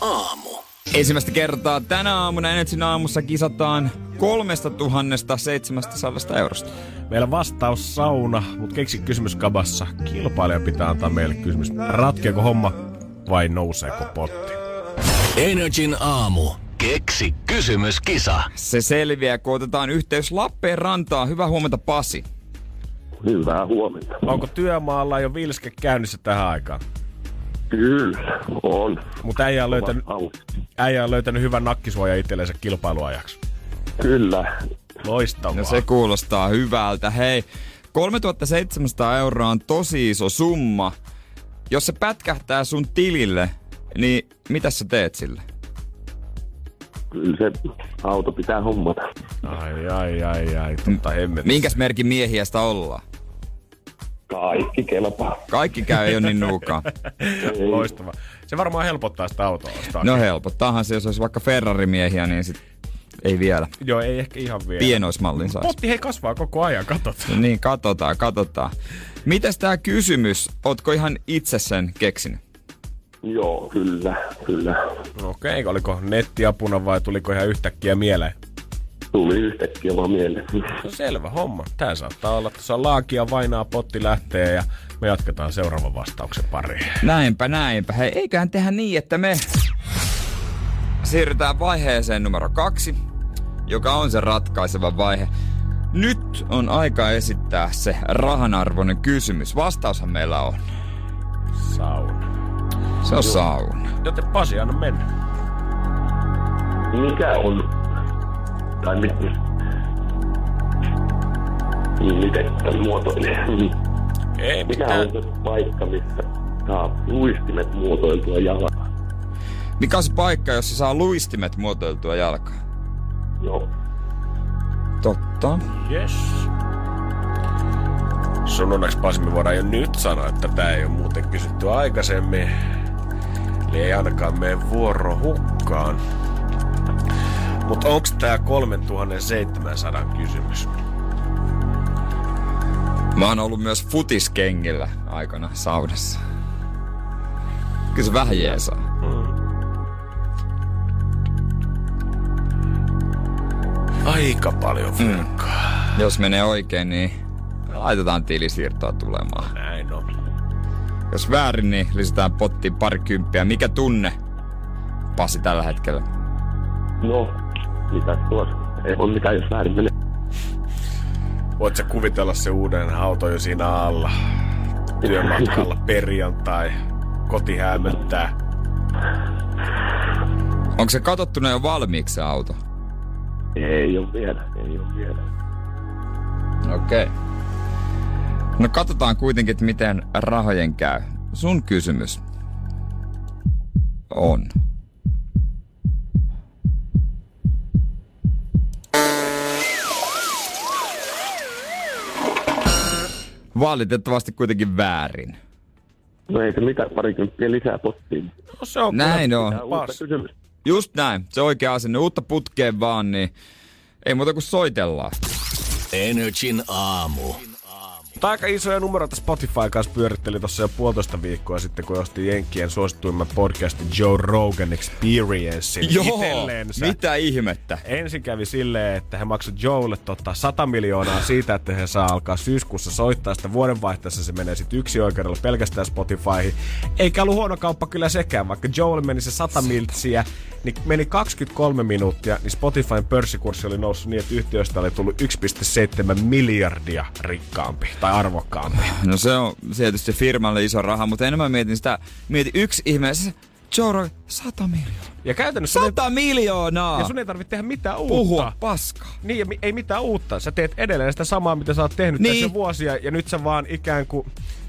Aamu. Ensimmäistä kertaa tänä aamuna Energin aamussa kisataan 3700 eurosta. Meillä vastaus sauna, mutta keksi kysymys kabassa. Kilpailija pitää antaa meille kysymys. Ratkeeko homma vai nouseeko potti? Energin aamu. Keksi kysymyskisa. Se selviää, kun otetaan yhteys Lappeenrantaan. Hyvää huomenta Pasi. Hyvää huomenta. Onko työmaalla jo vilske käynnissä tähän aikaan? Kyllä, on. Mutta äijä on löytänyt, äijä on löytänyt hyvän nakkisuoja itsellensä kilpailuajaksi. Kyllä. Loistavaa. No se kuulostaa hyvältä. Hei, 3700 euroa on tosi iso summa. Jos se pätkähtää sun tilille, niin mitä sä teet sille? Kyllä se auto pitää hommata. Ai, ai, ai, ai, totta hemmet. Minkäs merkin miehiä sitä ollaan? Kaikki kelpaa. Kaikki käy ei ole niin nuukaa. Loistavaa. Se varmaan helpottaa sitä autoa ostaa. No helpottaahan se, jos olisi vaikka Ferrari-miehiä, niin sit ei vielä. Joo, ei ehkä ihan vielä. Pienoismallin saisi. Potti hei kasvaa koko ajan, katot. No niin, katsotaan, katsotaan. Mites tää kysymys? Ootko ihan itse sen keksinyt? Joo, kyllä, kyllä. Okei, okay, oliko nettiapuna vai tuliko ihan yhtäkkiä mieleen? Tuli yhtäkkiä vaan mieleen. No selvä homma. Tää saattaa olla, että tuossa laakia vainaa, potti lähtee ja me jatketaan seuraavan vastauksen pariin. Näinpä, näinpä. Hei, eiköhän tehdä niin, että me siirrytään vaiheeseen numero kaksi, joka on se ratkaiseva vaihe. Nyt on aika esittää se rahanarvoinen kysymys. Vastaushan meillä on. Sauna. Se on sauna. Joten Pasi, anna mennä. Mikä on... Tai. Niin, miten tämän muotoilee? Ei Mikä mitään. on se paikka, missä saa luistimet muotoiltua jalkaan? Mikä on se paikka, jossa saa luistimet muotoiltua jalkaan? Joo. Totta. Yes. Sun onneksi Pasi, me voidaan jo nyt sanoa, että tää ei ole muuten kysytty aikaisemmin. Eli ei ainakaan mene vuoro hukkaan. Mutta onko tämä 3700 kysymys? Mä oon ollut myös futiskengillä aikana saunassa. Kyllä se vähän jeesaa. Mm. Aika paljon fyrkkaa. Mm. Jos menee oikein, niin laitetaan tilisiirtoa tulemaan. Näin on. Jos väärin, niin lisätään pottiin parikymppiä. Mikä tunne, Pasi, tällä hetkellä? No, mitä tuossa? Ei ole mitään, jos väärin menee. Voit sä kuvitella se uuden auto jo siinä alla? Työmatkalla perjantai. Koti hämöttää. Onko se katsottuna jo valmiiksi se auto? Ei ole vielä, ei ole vielä. Okei. Okay. No katsotaan kuitenkin, että miten rahojen käy. Sun kysymys on. Valitettavasti kuitenkin väärin. No ei se mitään, parikymppiä lisää pottiin. No se on Näin on. Just näin. Se oikea asenne. Uutta putkeen vaan, niin ei muuta kuin soitellaan. Energin aamu. Mutta aika isoja numeroita Spotify kanssa pyöritteli tuossa jo puolitoista viikkoa sitten, kun osti Jenkkien suosituimman podcastin Joe Rogan Experience itsellensä. mitä ihmettä? Ensin kävi silleen, että he maksoivat Joelle tota 100 miljoonaa siitä, että he saa alkaa syyskuussa soittaa sitä vuodenvaihteessa. Se menee sitten yksi oikeudella pelkästään Spotifyhin. Eikä ollut huono kauppa kyllä sekään, vaikka Joelle meni se 100 miltsiä, niin meni 23 minuuttia, niin Spotifyn pörssikurssi oli noussut niin, että yhtiöstä oli tullut 1,7 miljardia rikkaampi tai arvokkaampi. No se on tietysti firmalle iso raha, mutta enemmän mietin sitä, mietin yksi ihme, se Joe Rogan, 100 miljoonaa. Ja käytännössä... sun 100 miljoonaa! ei- Ja sun ei tarvitse tehdä mitään uutta. Puhua paskaa. Niin, ja mi- ei mitään uutta. Sä teet edelleen sitä samaa, mitä sä oot tehnyt niin. tässä vuosia, ja nyt sä vaan ikään kuin...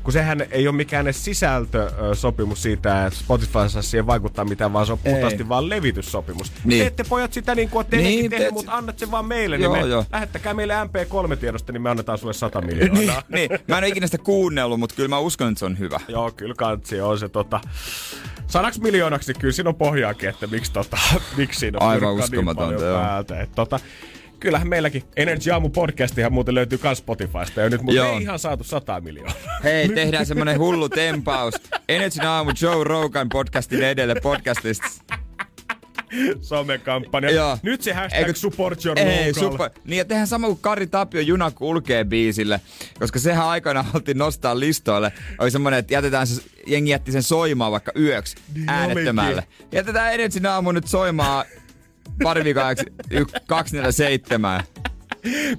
Kun sehän ei ole mikään edes sisältösopimus siitä, että Spotify saa siihen vaikuttaa mitään, vaan se on puhtaasti vaan levityssopimus. Niin. Niin. Teette pojat sitä niin kuin olette Niin, niin, tehnyt, mutta annat sen vaan meille, Joo, niin me joo. lähettäkää meille MP3-tiedosta, niin me annetaan sulle 100 miljoonaa. niin, mä en ole ikinä sitä kuunnellut, mutta kyllä mä uskon, että se on hyvä. Joo, kyllä kantsi on se tota... Sadaks miljoonaksi, kyllä siinä on pohjaakin, että miksi, tota, miksi siinä on Aivan fyrkkaa uskomatonta, niin paljon joo. päältä. Et, tota, kyllähän meilläkin Energy Aamu podcastihan muuten löytyy kans Spotifysta ja nyt, mutta ei ihan saatu 100 miljoonaa. Hei, tehdään semmonen hullu tempaus. Energy aamu Joe Rogan podcastin edelle podcastista. Somekampanja. Joo. Nyt se hashtag Eikö- support your Ei, local. super. Niin ja tehdään sama kuin Kari Tapio Juna kulkee biisille, koska sehän aikana haluttiin nostaa listoille. Oli semmonen, että jätetään se, jengi jätti sen soimaan vaikka yöksi Niin äänettömälle. Jätetään Energy aamu nyt soimaan pari y- 247.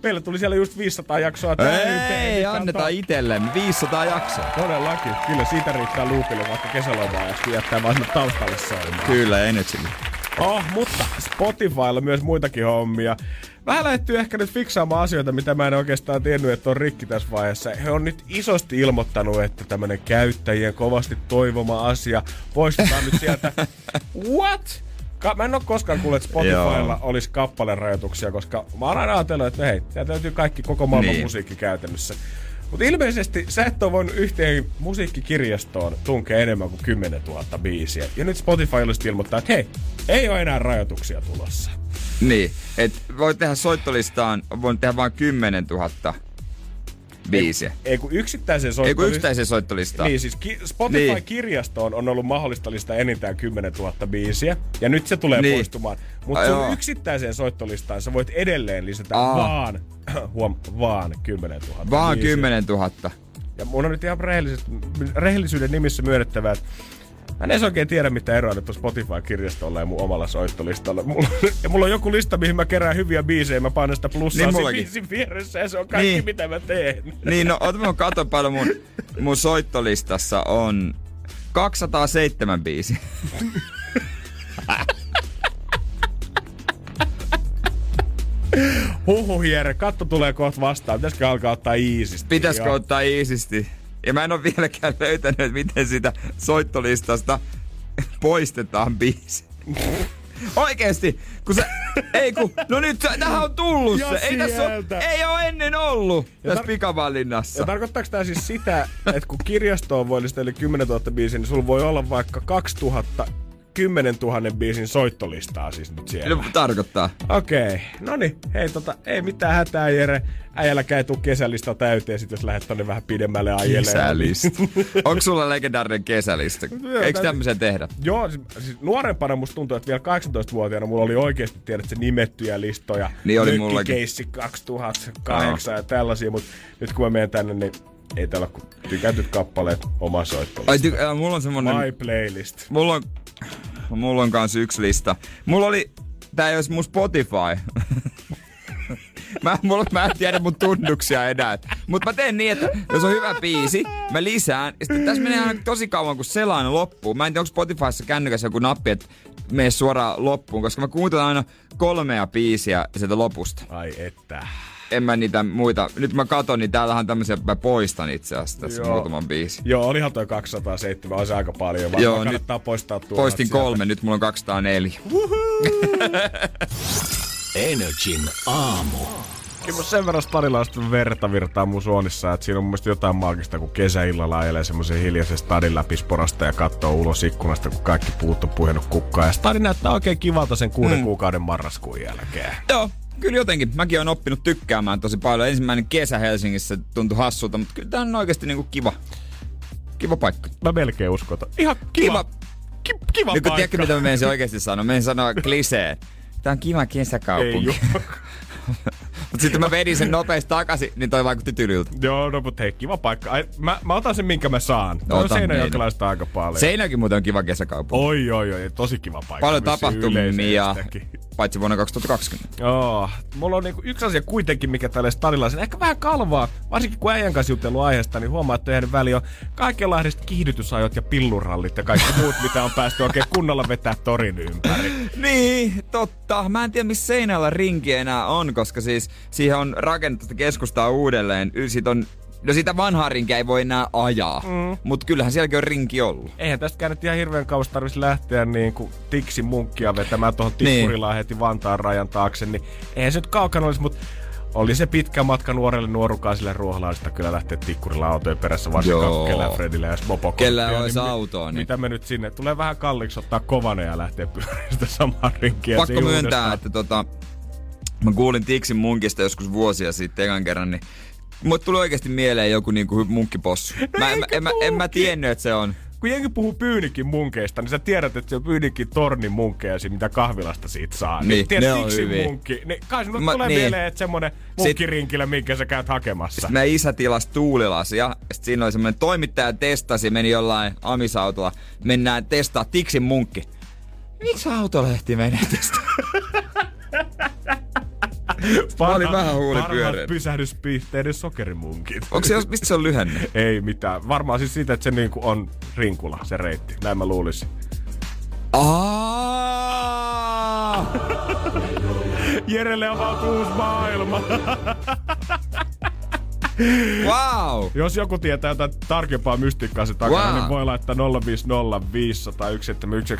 Meillä tuli siellä just 500 jaksoa täyteen. Ei, niin annetaan kato. itsellemme 500 jaksoa. Todellakin. Kyllä siitä riittää loopille vaikka kesälomaa ja jättää vaan taustalle soimaan. Kyllä, Energylle. Oh, mutta Spotifylla myös muitakin hommia. Vähän lähdetty ehkä nyt fiksaamaan asioita, mitä mä en oikeastaan tiennyt, että on rikki tässä vaiheessa. He on nyt isosti ilmoittanut, että tämmönen käyttäjien kovasti toivoma asia poistetaan nyt sieltä. What? Ka- mä en ole koskaan kuullut, että Spotifylla olisi kappalerajoituksia, koska mä oon aina ajatellut, että hei, sieltä löytyy kaikki koko maailman Niin. musiikki käytännössä. Mutta ilmeisesti sä et ole voinut yhteen musiikkikirjastoon tunkea enemmän kuin 10 000 biisiä. Ja nyt Spotify olisi ilmoittaa, että hei, ei ole enää rajoituksia tulossa. Niin, et voi tehdä soittolistaan, voin tehdä vain 10 000 biisiä. Ei kun yksittäisen Ei kun yksittäisen soittolistaan. Niin, siis ki- Spotify-kirjastoon on ollut mahdollista listaa enintään 10 000 biisiä, ja nyt se tulee Niin. niin. poistumaan. Mutta sun joo. yksittäiseen soittolistaan sä voit edelleen lisätä Aa. vaan, huom, vaan 10 000 Vaan biisiä. 10 000. Ja mun on nyt ihan rehellisyyden nimissä myönnettävä, että Mä en edes oikein tiedä, mitä eroa nyt on Spotify-kirjastolla ja mun omalla soittolistalla. Mulla, ja mulla on joku lista, mihin mä kerään hyviä biisejä, mä painan sitä plussaa Niin mullakin. biisin vieressä ja se on kaikki, Niin. mitä mä teen. Niin, no ota mä katon paljon mun, mun soittolistassa on 207 biisiä. Huhu Jere, katto tulee kohta vastaan. Pitäisikö alkaa ottaa iisisti? Pitäisikö ottaa iisisti? Ja mä en ole vieläkään löytänyt, miten sitä soittolistasta poistetaan biisi. Oikeesti, kun se, ei kun, no nyt tähän on tullut se. Ei tässä ole, ei ole ennen ollut Ja tässä tar- pikavalinnassa. Ja tarkoittaako tämä siis sitä, että kun kirjastoon voi lisätä yli 10 000 biisiä, niin sulla voi olla vaikka 2000 10 000 biisin soittolistaa siis nyt siellä. No, tarkoittaa. Okei, okay. no niin, hei tota, ei mitään hätää Jere. Äijälläkään ei tuu kesälista täyteen, sit jos lähdet tonne vähän pidemmälle ajelemaan. Kesälista. Onko sulla legendaarinen kesälista? Eikö tämmöisen tehdä? Joo, siis, siis nuorempana musta tuntuu, että vielä 18-vuotiaana mulla oli oikeasti tiedät se nimettyjä listoja. Niin oli Keissi 2008 ja tällaisia, mutta nyt kun mä menen tänne, niin ei täällä ole tykätyt kappaleet oma soittolista. Ai, ty- äh, mulla on semmonen... My playlist. Mulla on, mulla on kans yksi lista. Mulla oli, tää ei olisi mun Spotify. mä, mulla, mä en tiedä mun tunnuksia enää. Mutta mä teen niin, että jos on hyvä biisi, mä lisään. Ja sitten tässä menee aina tosi kauan, kun selaan loppuu. Mä en tiedä, onko Spotifyssa kännykässä joku nappi, että mene suoraan loppuun, koska mä kuuntelen aina kolmea biisiä sieltä lopusta. Ai että. En mä niitä muita. Nyt mä katon, niin täällähän on tämmöisiä, mä poistan itse asiassa tässä Joo. muutaman biisi. Joo, olihan toi 207, on se aika paljon. Vaan Joo, nyt poistaa tuo. Poistin kolme, nyt mulla on 204. Energin aamu. Kyllä sen verran stadilaista verta virtaa mun suonissa, että siinä on mun mielestä jotain maagista, kun kesäillalla ajelee semmoisen hiljaisen stadin läpi sporasta ja katsoo ulos ikkunasta, kun kaikki puut on puhjennut kukkaan. Ja stadi näyttää oikein kivalta sen kuuden mm. kuukauden marraskuun jälkeen. Joo, kyllä jotenkin. Mäkin olen oppinut tykkäämään tosi paljon. Ensimmäinen kesä Helsingissä tuntui hassulta, mutta kyllä tää on oikeasti niinku kiva. Kiva paikka. Mä melkein uskotan. Ihan kiva. Kiva. Ki, kiva paikka. tiedätkö, mitä mä menisin oikeasti sanoa? Mä sanoa kliseen. Tää on kiva Ei kesäkaupunki. joo. Mutta sitten mä vedin sen nopeasti takaisin, niin toi vaikutti tylyltä. Joo, no mutta hei, kiva paikka. Ai, mä, mä otan sen, minkä mä saan. No, on Ota seinäjokalaista aika paljon. Seinäkin muuten on kiva kesäkaupunki. Oi, oi, oi, tosi kiva paikka. Paljon tapahtumia, paitsi vuonna 2020. Joo, mulla on niinku yksi asia kuitenkin, mikä tälle stadilaisen, ehkä vähän kalvaa, varsinkin kun äijän kanssa jutellut aiheesta, niin huomaa, että jäänyt väliin on kaikenlaiset kiihdytysajot ja pillurallit ja kaikki muut, mitä on päästy oikein kunnolla vetää torin ympäri. Niin, totta. Mä en tiedä, missä seinällä rinki enää on, koska siis siihen on rakennettu sitä keskustaa uudelleen. Siitä on No sitä vanhaa rinkiä ei voi enää ajaa, mm. mutta kyllähän sielläkin on rinki ollut. Eihän tästä nyt ihan hirveän kauas tarvitsisi lähteä niin kuin tiksi munkkia vetämään tuohon Niin. Tikkurilaan heti Vantaan rajan taakse, niin eihän se nyt kaukana olisi, mutta oli se pitkä matka nuorelle nuorukaiselle ruoholaisesta kyllä lähteä Tikkurilla autojen perässä, varsinkaan Joo. kellään Fredillä ja Mopo Kellä korttia, olisi mi- autoa, niin- Mitä me nyt sinne? Tulee vähän kalliiksi ottaa kovane ja lähteä pyörimään sitä samaa rinkiä. Pakko myöntää, uudestaan. että tota, mä kuulin Tiksin munkista joskus vuosia sitten ekan kerran, niin Mulle tuli oikeasti mieleen joku niinku munkkipossu. mä, en, eikä en, mä, en mä tiennyt, että se on. kun jengi puhuu Pyynikin munkeista, niin sä tiedät, että se on Pyynikin tornin munkkeja, siinä, mitä kahvilasta siitä saa. Niin, tiedät, ne on Tiksin hyviä. munkki. Niin kai sinulle Mä- tulee niin. mieleen, että semmonen munkkirinkillä, minkä sä käyt hakemassa. Meidän isä tilasi tuulilasia. Sitten siinä oli semmoinen toimittaja testasi, meni jollain amisautolla. Mennään testaa Tiksin munkki. Miksi autolehti menee testaa? Olin vähän Parhaat pyöreä. pysähdyspisteiden sokerimunkit. Onko se, mistä se on lyhenne? Ei mitään. Varmaan siis siitä, että se niinku on rinkula, se reitti. Näin mä luulisin. Jerelle avautuu uusi maailma. Wow! Jos joku tietää jotain tarkempaa mystiikkaa se takana, Wow. niin voi laittaa 050 500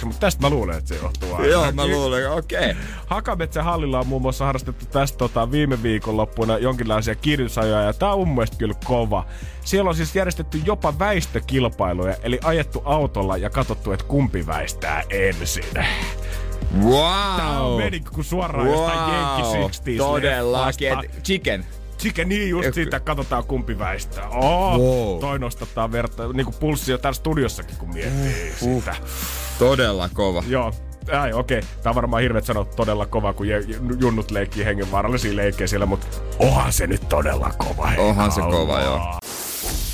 mutta tästä mä luulen, että se johtuu aina. Joo, mä luulen, okei. Okay. Hakametsän hallilla on muun muassa harrastettu tästä tota, viime viikonloppuna jonkinlaisia kirjoitusajoja, ja tää on mun mielestä kyllä kova. Siellä on siis järjestetty jopa väistökilpailuja, eli ajettu autolla ja katsottu, että kumpi väistää ensin. Wow! Tää on meni kuin suoraan wow. jostain Jenkki 60 Todellakin. Chicken. Chicken, niin just siitä katsotaan kumpi väistää. Oh, Wow. Toi nostattaa verta, niinku pulssia täällä studiossakin kun miettii uh, sitä. Todella kova. Joo. Ai okei, okay. tää on varmaan hirveet sanoa todella kova, kun je- junnut leikkii hengenvaarallisia leikkejä siellä, mutta onhan se nyt todella kova. hei Onhan se kova, joo.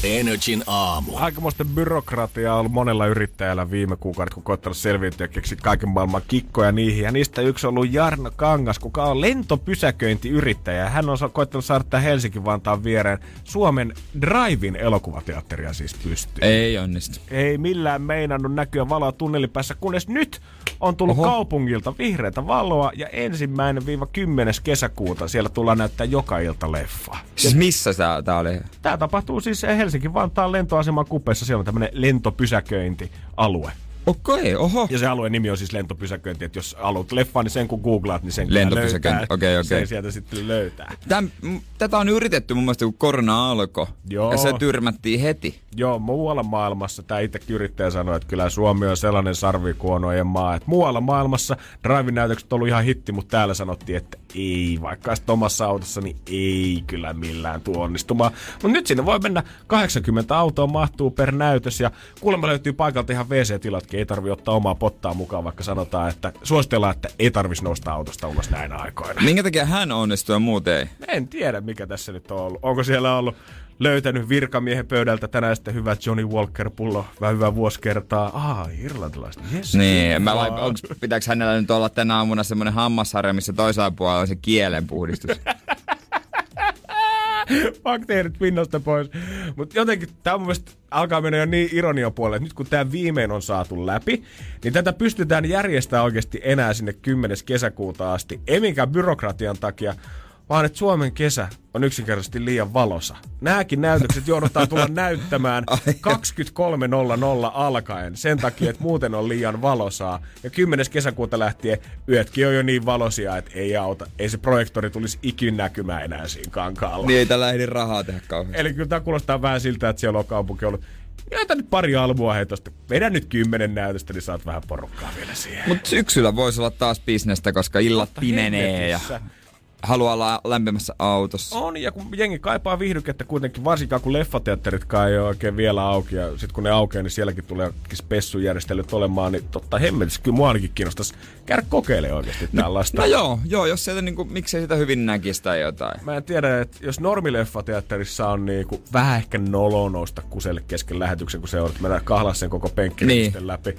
Energin aamu. Aikamoista byrokratiaa on ollut monella yrittäjällä viime kuukaudet, kun koettanut selviytyä ja keksit kaiken maailman kikkoja niihin. Ja niistä yksi on ollut Jarno Kangas, kuka on lentopysäköintiyrittäjä. Hän on sa- koettanut saada tämän Helsinki Vantaan viereen Suomen Drive-in elokuvateatteria siis pystyyn. Ei onnistu. Ei millään meinannut näkyä valoa tunnelipäässä, kunnes nyt on tullut Oho. Kaupungilta vihreätä valoa ja ensimmäinen viiva 10. kesäkuuta siellä tullaan näyttää joka ilta leffa. Siis missä tää oli? Tämä tapahtuu siis Helsinki-Vantaan lentoaseman kupeessa. Siellä on tämmönen lentopysäköintialue. Okei, oho. Ja se alueen nimi on siis lentopysäköinti, että jos haluat leffaa, niin sen kun googlaat, niin sen Lentopysäköinti, okei, okei. Sen sieltä sitten löytää. Täm, m- tätä on yritetty mun mielestä, kun korona alkoi. Joo. Ja se tyrmättiin heti. Joo, muualla maailmassa, tämä itsekin yrittäjä sanoi, että kyllä Suomi on sellainen sarvikuonojen maa, että muualla maailmassa drive-näytökset on ollut ihan hitti, mutta täällä sanottiin, että ei, vaikka sitten omassa autossa, niin ei kyllä millään tuo onnistumaan. Mutta nyt sinne voi mennä 80 autoa mahtuu per näytös ja kuulemma löytyy paikalta ihan WC-tilatkin, ei tarvi ottaa omaa pottaa mukaan, vaikka sanotaan, että suositellaan, että ei tarvitsisi nousta autosta ulos näinä aikoina. Minkä takia hän onnistui ja muut ei? En tiedä, mikä tässä nyt on ollut. Onko siellä ollut löytänyt virkamiehen pöydältä tänään sitten hyvä Johnny Walker-pullo, vähän hyvää vuosikertaa. Ah, irlantilaista. Yes, Niin, mä vai, onks, pitääkö hänellä nyt olla tänä aamuna semmonen hammasharja, missä toisella puolella on se kielenpuhdistus? bakteerit pinnasta pois. Mutta jotenkin tämä mun mielestä alkaa mennä jo niin ironia puolelle, että nyt kun tämä viimein on saatu läpi, niin tätä pystytään järjestämään oikeasti enää sinne 10. kesäkuuta asti. Ei byrokratian takia, vaan että Suomen kesä on yksinkertaisesti liian valosa. Nämäkin näytökset joudutaan tulla näyttämään 23.00 alkaen sen takia, että muuten on liian valosaa. Ja 10. kesäkuuta lähtien yötkin on jo niin valosia, että ei auta. Ei se projektori tulisi ikin näkymään enää siinä kankaalla. niin ei tällä ehdi rahaa tehdä kauheasti. Eli kyllä tämä kuulostaa vähän siltä, että siellä on kaupunki ollut. Jätä nyt pari albua hei tosta. Vedä nyt kymmenen näytöstä, niin saat vähän porukkaa vielä siihen. Mut syksyllä voisi olla taas bisnestä, koska illat pimenee ja. Haluaa olla lämpimässä autossa. On, ja kun jengi kaipaa viihdykettä kuitenkin, varsinkaan kun leffateatteritkaan ei ole oikein vielä auki, ja sitten kun ne aukeaa, niin sielläkin tulee spessujärjestelyt olemaan, niin totta hemmetissä, kyllä mua ainakin kiinnostaisi käydä kokeilemaan oikeasti tällaista. No joo, joo, jos sieltä niinku, miksei sitä hyvin näkisi tai jotain. Mä en tiedä, että jos normileffateatterissa on niinku vähän ehkä nolo nousta kuselle kesken lähetyksen, kun se on, että mennään kahlaa sen koko penkki Niin. niin. läpi.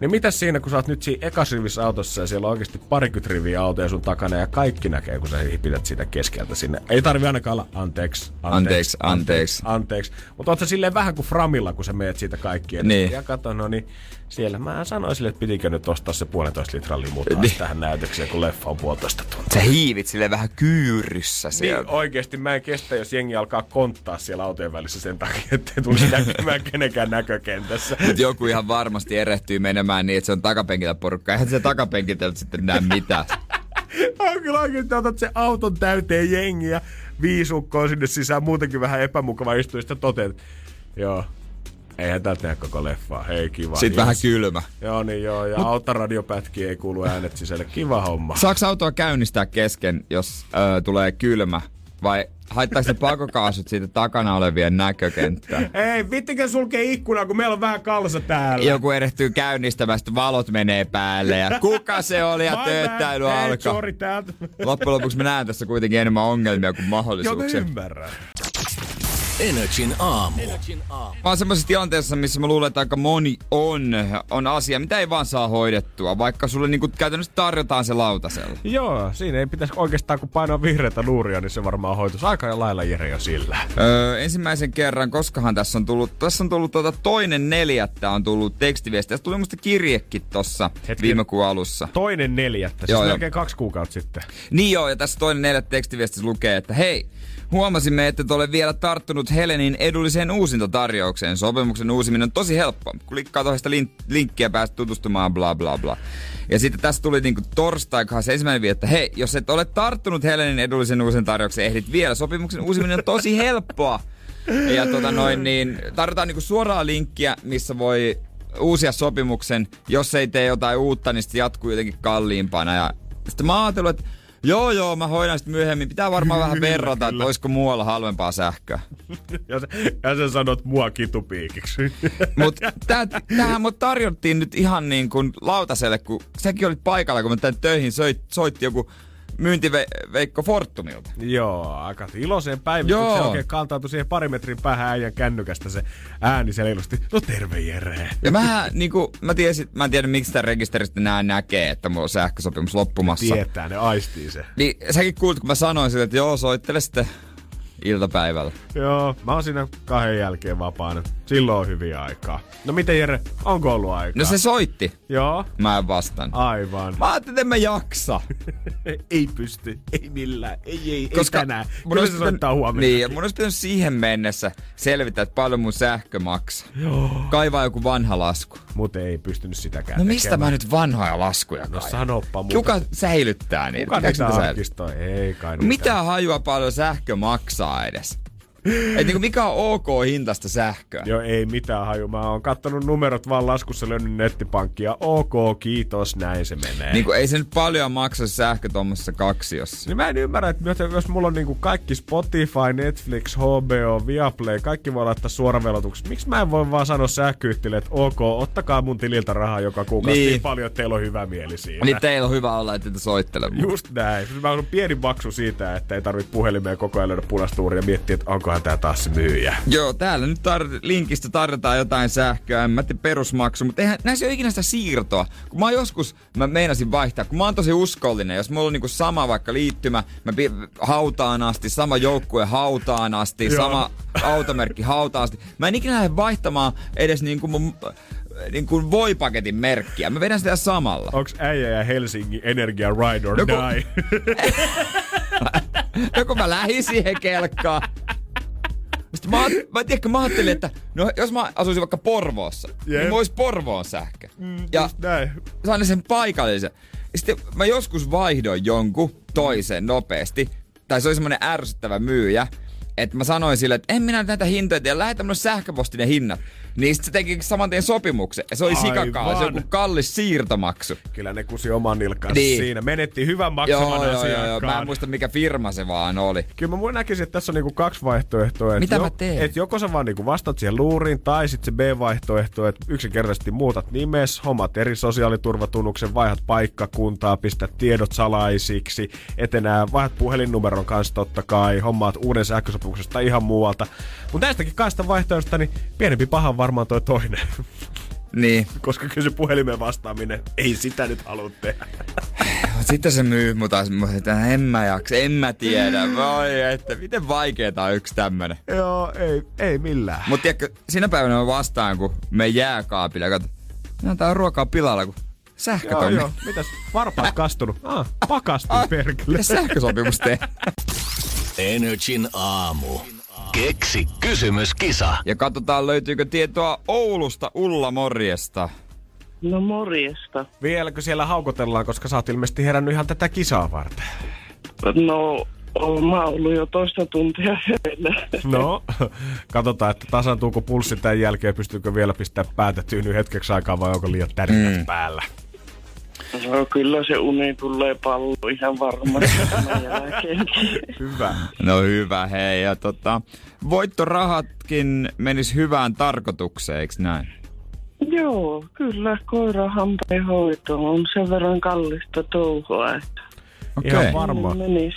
Niin mitä siinä, kun sä oot nyt siinä ekas rivissä autossa ja siellä on oikeasti parikymmentä riviä autoja sun takana ja kaikki näkee, kun sä pidät siitä keskeltä sinne. Ei tarvi ainakaan olla anteeksi, Anteeksi, anteeksi. anteeksi. Mutta oot sä silleen vähän kuin Framilla, kun sä meet siitä kaikkien. Niin. Ja kato, no niin siellä mä sanoin sille, että pitikö nyt ostaa se puolentoista litran limu taas Niin. tähän näytökseen, kun leffa on puolitoista tuntia. Sä hiivit sille vähän kyyryssä Niin sieltä. oikeesti mä en kestä, jos jengi alkaa konttaa siellä autojen välissä sen takia, ettei tulisi näkymään kenenkään näkökentässä. Mut joku ihan varmasti erehtyy menemään niin, että se on takapenkillä porukka. Eihän se takapenkiltä sitten näe mitään. on kyllä oikeesti otat se auton täyteen jengiä, viisukkoon sinne sisään, muutenkin vähän epämukava istua, ja toteat, joo, eihän täältä tehdä koko leffaa, hei kiva. Sitten vähän Yes. kylmä. Joo niin joo, ja Mut... autoradiopätki ei kuulu äänet sisälle, kiva homma. Saaks autoa käynnistää kesken, jos ö, tulee kylmä? Vai haittaako ne pakokaasut siitä takana olevien näkökenttää? Ei, vittikö sulkee ikkunaa, kun meillä on vähän kalsa täällä. Joku erehtyy käynnistämään, sitten valot menee päälle ja kuka se oli ja tööttäily alkaa. Loppujen lopuksi mä näen tässä kuitenkin enemmän ongelmia kuin Joo, mahdollisuuksia. ymmärrän. Energin aamu. Mä oon semmoisessa tilanteessa, missä mä luulen, että aika moni on, on asia, mitä ei vaan saa hoidettua, vaikka sulle niinku käytännössä tarjotaan se lautasella. Joo, siinä ei pitäisi oikeastaan kun painoa vihreätä luuria, niin se varmaan hoitus aika ja lailla Jere jo sillä. Öö, ensimmäisen kerran, koskahan tässä on tullut, tässä on tullut tuota toinen neljättä on tullut tekstiviesti. Tässä tuli musta kirjekin tossa Hetki. viime kuun alussa. Toinen neljättä, siis Joo, joo. melkein kaksi kuukautta sitten. Niin joo, ja tässä toinen neljättä tekstiviestissä lukee, että hei, huomasimme, että et ole vielä tarttunut Helenin edulliseen uusintatarjoukseen. Sopimuksen uusiminen on tosi helppo. Klikkaa toista lin- linkkiä päästä tutustumaan, bla bla bla. Ja sitten tässä tuli niinku torstai se ensimmäinen viesti, että hei, jos et ole tarttunut Helenin edullisen uusin tarjoukseen, ehdit vielä. Sopimuksen uusiminen on tosi helppoa. Ja tota noin, niin tarjotaan niinku suoraa linkkiä, missä voi uusia sopimuksen. Jos ei tee jotain uutta, niin sitten jatkuu jotenkin kalliimpana. Ja sitten mä ajattelin, että joo joo, mä hoidan sitten myöhemmin. Pitää varmaan vähän Kyllä, verrata, että kyllä. olisiko muualla halvempaa sähköä. Ja, sä, ja sä sanot mua kitupiikiksi. Mutta tähän mut tarjottiin nyt ihan niin kuin lautaselle, kun säkin olit paikalla, kun mä tänne töihin soit, soitti joku myyntiveikko Fortumilta. Joo, aika iloiseen päivitykseen Joo. se oikein kantautui siihen pari metrin päähän äijän kännykästä se ääni se leilusti. No terve Jere. Ja mä, niin kuin, mä, tiesin, mä en tiedä, miksi sitä rekisteristä nää näkee, että mulla on sähkösopimus loppumassa. Tietää, ne aistii se. Niin säkin kuulit, kun mä sanoin sille, että joo, soittele sitten iltapäivällä. Joo, mä oon siinä kahden jälkeen vapaana. Silloin on hyviä aikaa. No miten Jere, onko ollut aikaa? No se soitti. Joo, Mä en vastaan. aivan. Mä ajattelin, että mä jaksa. ei pysty, ei millään, ei, ei, Koska ei tänään. mun Kyllä olisi se soittaa pitänyt- huomenna. Niin, ja mun olisi pitänyt siihen mennessä selvittää, että paljon mun sähkö maksaa. Joo. Kaivaa joku vanha lasku. Mutta ei pystynyt sitäkään No mistä tekemään. mä nyt vanhoja laskuja No kaivan? sanoppa muuta. Kuka säilyttää niitä? Kuka niitä säilyttää? Ei kai. Mitä hajua paljon sähkö maksaa edes? Et niinku mikä on ok hintasta sähköä? Joo, ei mitään haju. Mä oon kattonut numerot vaan laskussa löynyt nettipankkia. Ok, kiitos, näin se menee. Niinku ei se nyt paljon maksa sähkö tuommoisessa kaksiossa. Niin mä en ymmärrä, että jos- mulla on niinku kaikki Spotify, Netflix, HBO, Viaplay, kaikki voi laittaa suoravelotuksi. Miksi mä en voi vaan sanoa sähköyhtiölle, että ok, ottakaa mun tililtä rahaa joka kuukausi niin, Niin. niin paljon, että teillä on hyvä mieli siinä. Niin teillä on hyvä olla, että te soittelemaan. Just näin. Mä on pieni maksu siitä, että ei tarvitse puhelimeen koko ajan löydä punastuuria ja miettiä, että onkohan tää taas myyjä. Joo, täällä nyt tar- linkistä tarjotaan jotain sähköä, en mä tiedä perusmaksu, mutta eihän näissä ole ikinä sitä siirtoa. Kun mä joskus, mä meinasin vaihtaa, kun mä oon tosi uskollinen, jos mulla on niinku sama vaikka liittymä, mä pi- hautaan asti, sama joukkue hautaan asti, Joo. sama automerkki hautaan asti. Mä en ikinä lähde vaihtamaan edes niinku mun niin kuin voipaketin merkkiä. Mä vedän sitä samalla. Onks äijä ja Helsingin Energia Ride or No kun- Die? No kun mä lähdin siihen kelkkaan. Sitten mä, mä, tiedätkö, mä ajattelin, että no, jos mä asuisin vaikka Porvoossa, Jep. niin mä ois Porvoon sähkö. Ja Just näin. sen paikallisen. Ja Sitten mä joskus vaihdoin jonkun toisen nopeasti. Tai se oli semmonen ärsyttävä myyjä. Että mä sanoin sille, että en minä näitä hintoja tiedä, lähetä mulle sähköpostinen hinnat. Niin sit se teki saman tien sopimuksen. Ja se oli sikakaa, se joku kallis siirtomaksu. Kyllä ne kusi oman nilkkansa Niin. siinä. Menetti hyvän Joo, maksavan joo, joo, asiakkaan. joo. Mä en muista mikä firma se vaan oli. Kyllä mä näkisin, että tässä on niinku kaksi vaihtoehtoa. Et Mitä jo, mä teen? Et joko sä vaan niinku vastaat siihen luuriin, tai sitten se B-vaihtoehto, että yksinkertaisesti muutat nimes, hommat eri sosiaaliturvatunnuksen, vaihdat paikkakuntaa, pistät tiedot salaisiksi, etenää, vaihdat puhelinnumeron kanssa totta kai, hommaat uuden sähkösopimuksesta tai ihan muualta. Mutta näistäkin kahdesta vaihtoehdosta, niin pienempi paha on varmaan toi toinen. Niin. Koska kyllä se puhelimeen vastaaminen, ei sitä nyt halua tehdä. Sitten se myy mut taas, että en mä jaksa, en mä tiedä. Voi, että miten vaikeeta on yksi tämmönen. Joo, ei, ei millään. Mut tiedätkö, siinä päivänä mä vastaan, kun me jääkaapille ja katsot, no tää on ruokaa pilalla, kun sähkö Joo, joo. Mitäs? Varpaat kastunut. Ah, pakasti Ah, perkele. Sähkösopimus tee? Energin aamu. Keksi kysymyskisa. Ja katsotaan löytyykö tietoa Oulusta Ulla Morjesta. No morjesta. Vieläkö siellä haukotellaan, koska sä oot ilmeisesti herännyt ihan tätä kisaa varten? No, oon mä ollut jo toista tuntia hereillä. No, katsotaan, että tasantuuko pulssi tämän jälkeen, pystyykö vielä pistää päätä tyyny hetkeksi aikaa vai onko liian tärkeät mm. päällä. No, kyllä se uni tulee pallo ihan varmasti tämän jälkeen. Hyvä. No hyvä, hei. Ja tota, voittorahatkin menis hyvään tarkoitukseen, eiks näin? Joo, kyllä koira hoito on sen verran kallista touhua, että Okei. Ihan varma. menis.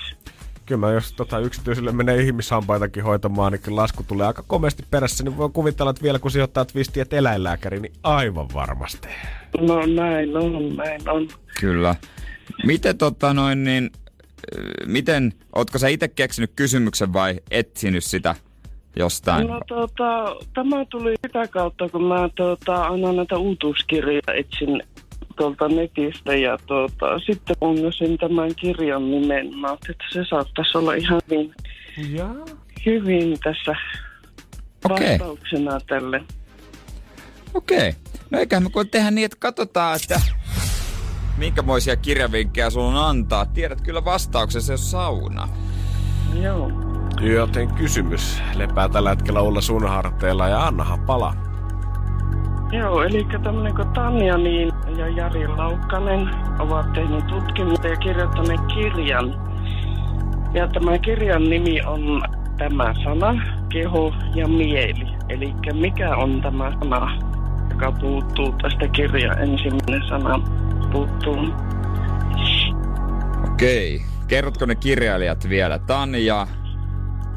Kyllä mä jos tota, yksityiselle menee ihmishampaitakin hoitamaan, niin kyllä lasku tulee aika komeasti perässä, niin voi kuvitella, että vielä kun sijoittaa twistiä eläinlääkäriin, niin aivan varmasti. No näin on, näin on. Kyllä. Miten tota noin niin, äh, miten, ootko sä itse keksinyt kysymyksen vai etsinyt sitä jostain? No tota, tämä tuli sitä kautta, kun mä tota, aina näitä uutuuskirjoja etsin tuolta netistä ja tota, sitten ongasin tämän kirjan nimen. Mä että se saattaisi olla ihan hyvin, Jaa. hyvin tässä Okei. vastauksena tälle. Okei. No eiköhän me kun tehdä niin, että katsotaan, että minkämoisia kirjavinkkejä sulla on antaa. Tiedät kyllä vastauksen, se on sauna. Joo. Joten kysymys lepää tällä hetkellä olla sun harteilla ja annahan pala. Joo, eli tämmöinen kuin Tanja niin ja Jari Laukkanen ovat tehneet tutkimusta ja kirjoittaneet kirjan. Ja tämä kirjan nimi on tämä sana, keho ja mieli. Eli mikä on tämä sana, joka puuttuu tästä kirjan ensimmäinen sana puuttuu. Okei. Kerrotko ne kirjailijat vielä? Tanja,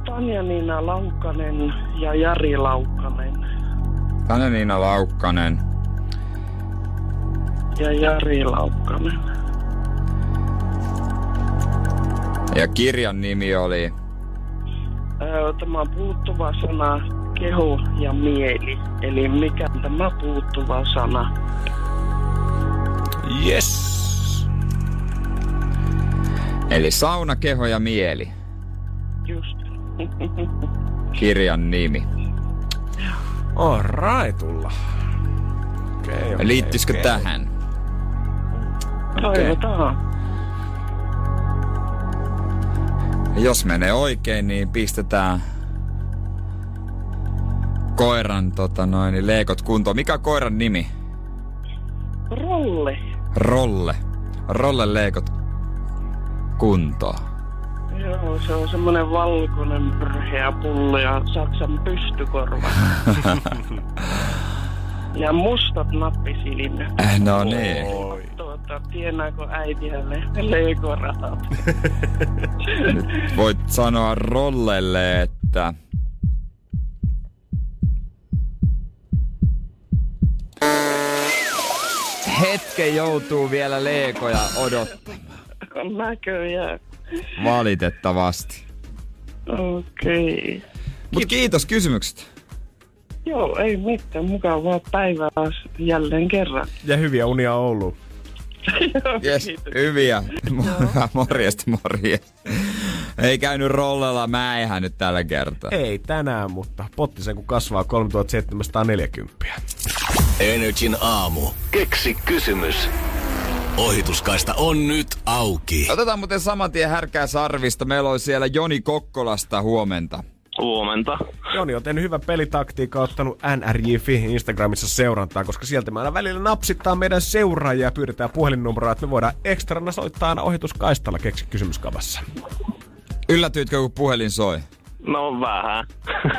Tanja Niina Laukkanen ja Jari Laukkanen. Tanja Niina Laukkanen. Ja Jari Laukkanen. Ja kirjan nimi oli... Tämä on puuttuva sana keho ja mieli. Eli mikä on tämä puuttuva sana? Yes. Eli sauna, keho ja mieli. Just. Kirjan nimi. On raitulla. Okay, okay, Liittyisikö okay. tähän? Toivotaan. Jos menee oikein, niin pistetään koiran tota noin, niin leikot kuntoon. Mikä on koiran nimi? Rolle. Rolle. Rolle leikot kuntoon. Joo, se on semmonen valkoinen pyrheä pullo ja Saksan pystykorva. ja mustat nappisilmät. Äh, no niin. Tuota, tienääkö äiti leikorahat? Voit sanoa Rollelle, että... Hetken joutuu vielä leikoja odottamaan. Näköjään. Valitettavasti. Okei. Okay. Mut kiitos kysymykset. Joo, ei mitään. Mukavaa päivää jälleen kerran. Ja hyviä unia Ouluun. Yes, hyviä. Morjesta, morjesta. Ei käynyt rollella mäihä nyt tällä kertaa. Ei tänään, mutta potti sen kun kasvaa 3740. Energin aamu. Keksi kysymys. Ohituskaista on nyt auki. Otetaan muuten saman tien härkää sarvista. Meillä on siellä Joni Kokkolasta huomenta. Huomenta. Joni on tehnyt hyvän pelitaktiikan, ottanut NRJ.fi Instagramissa seurantaa, koska sieltä me aina välillä napsittaa meidän seuraajia ja pyydetään puhelinnumeroa, että me voidaan ekstrana soittaa aina ohituskaistalla keksi kysymyskavassa. Yllätyitkö, kun puhelin soi? No vähän.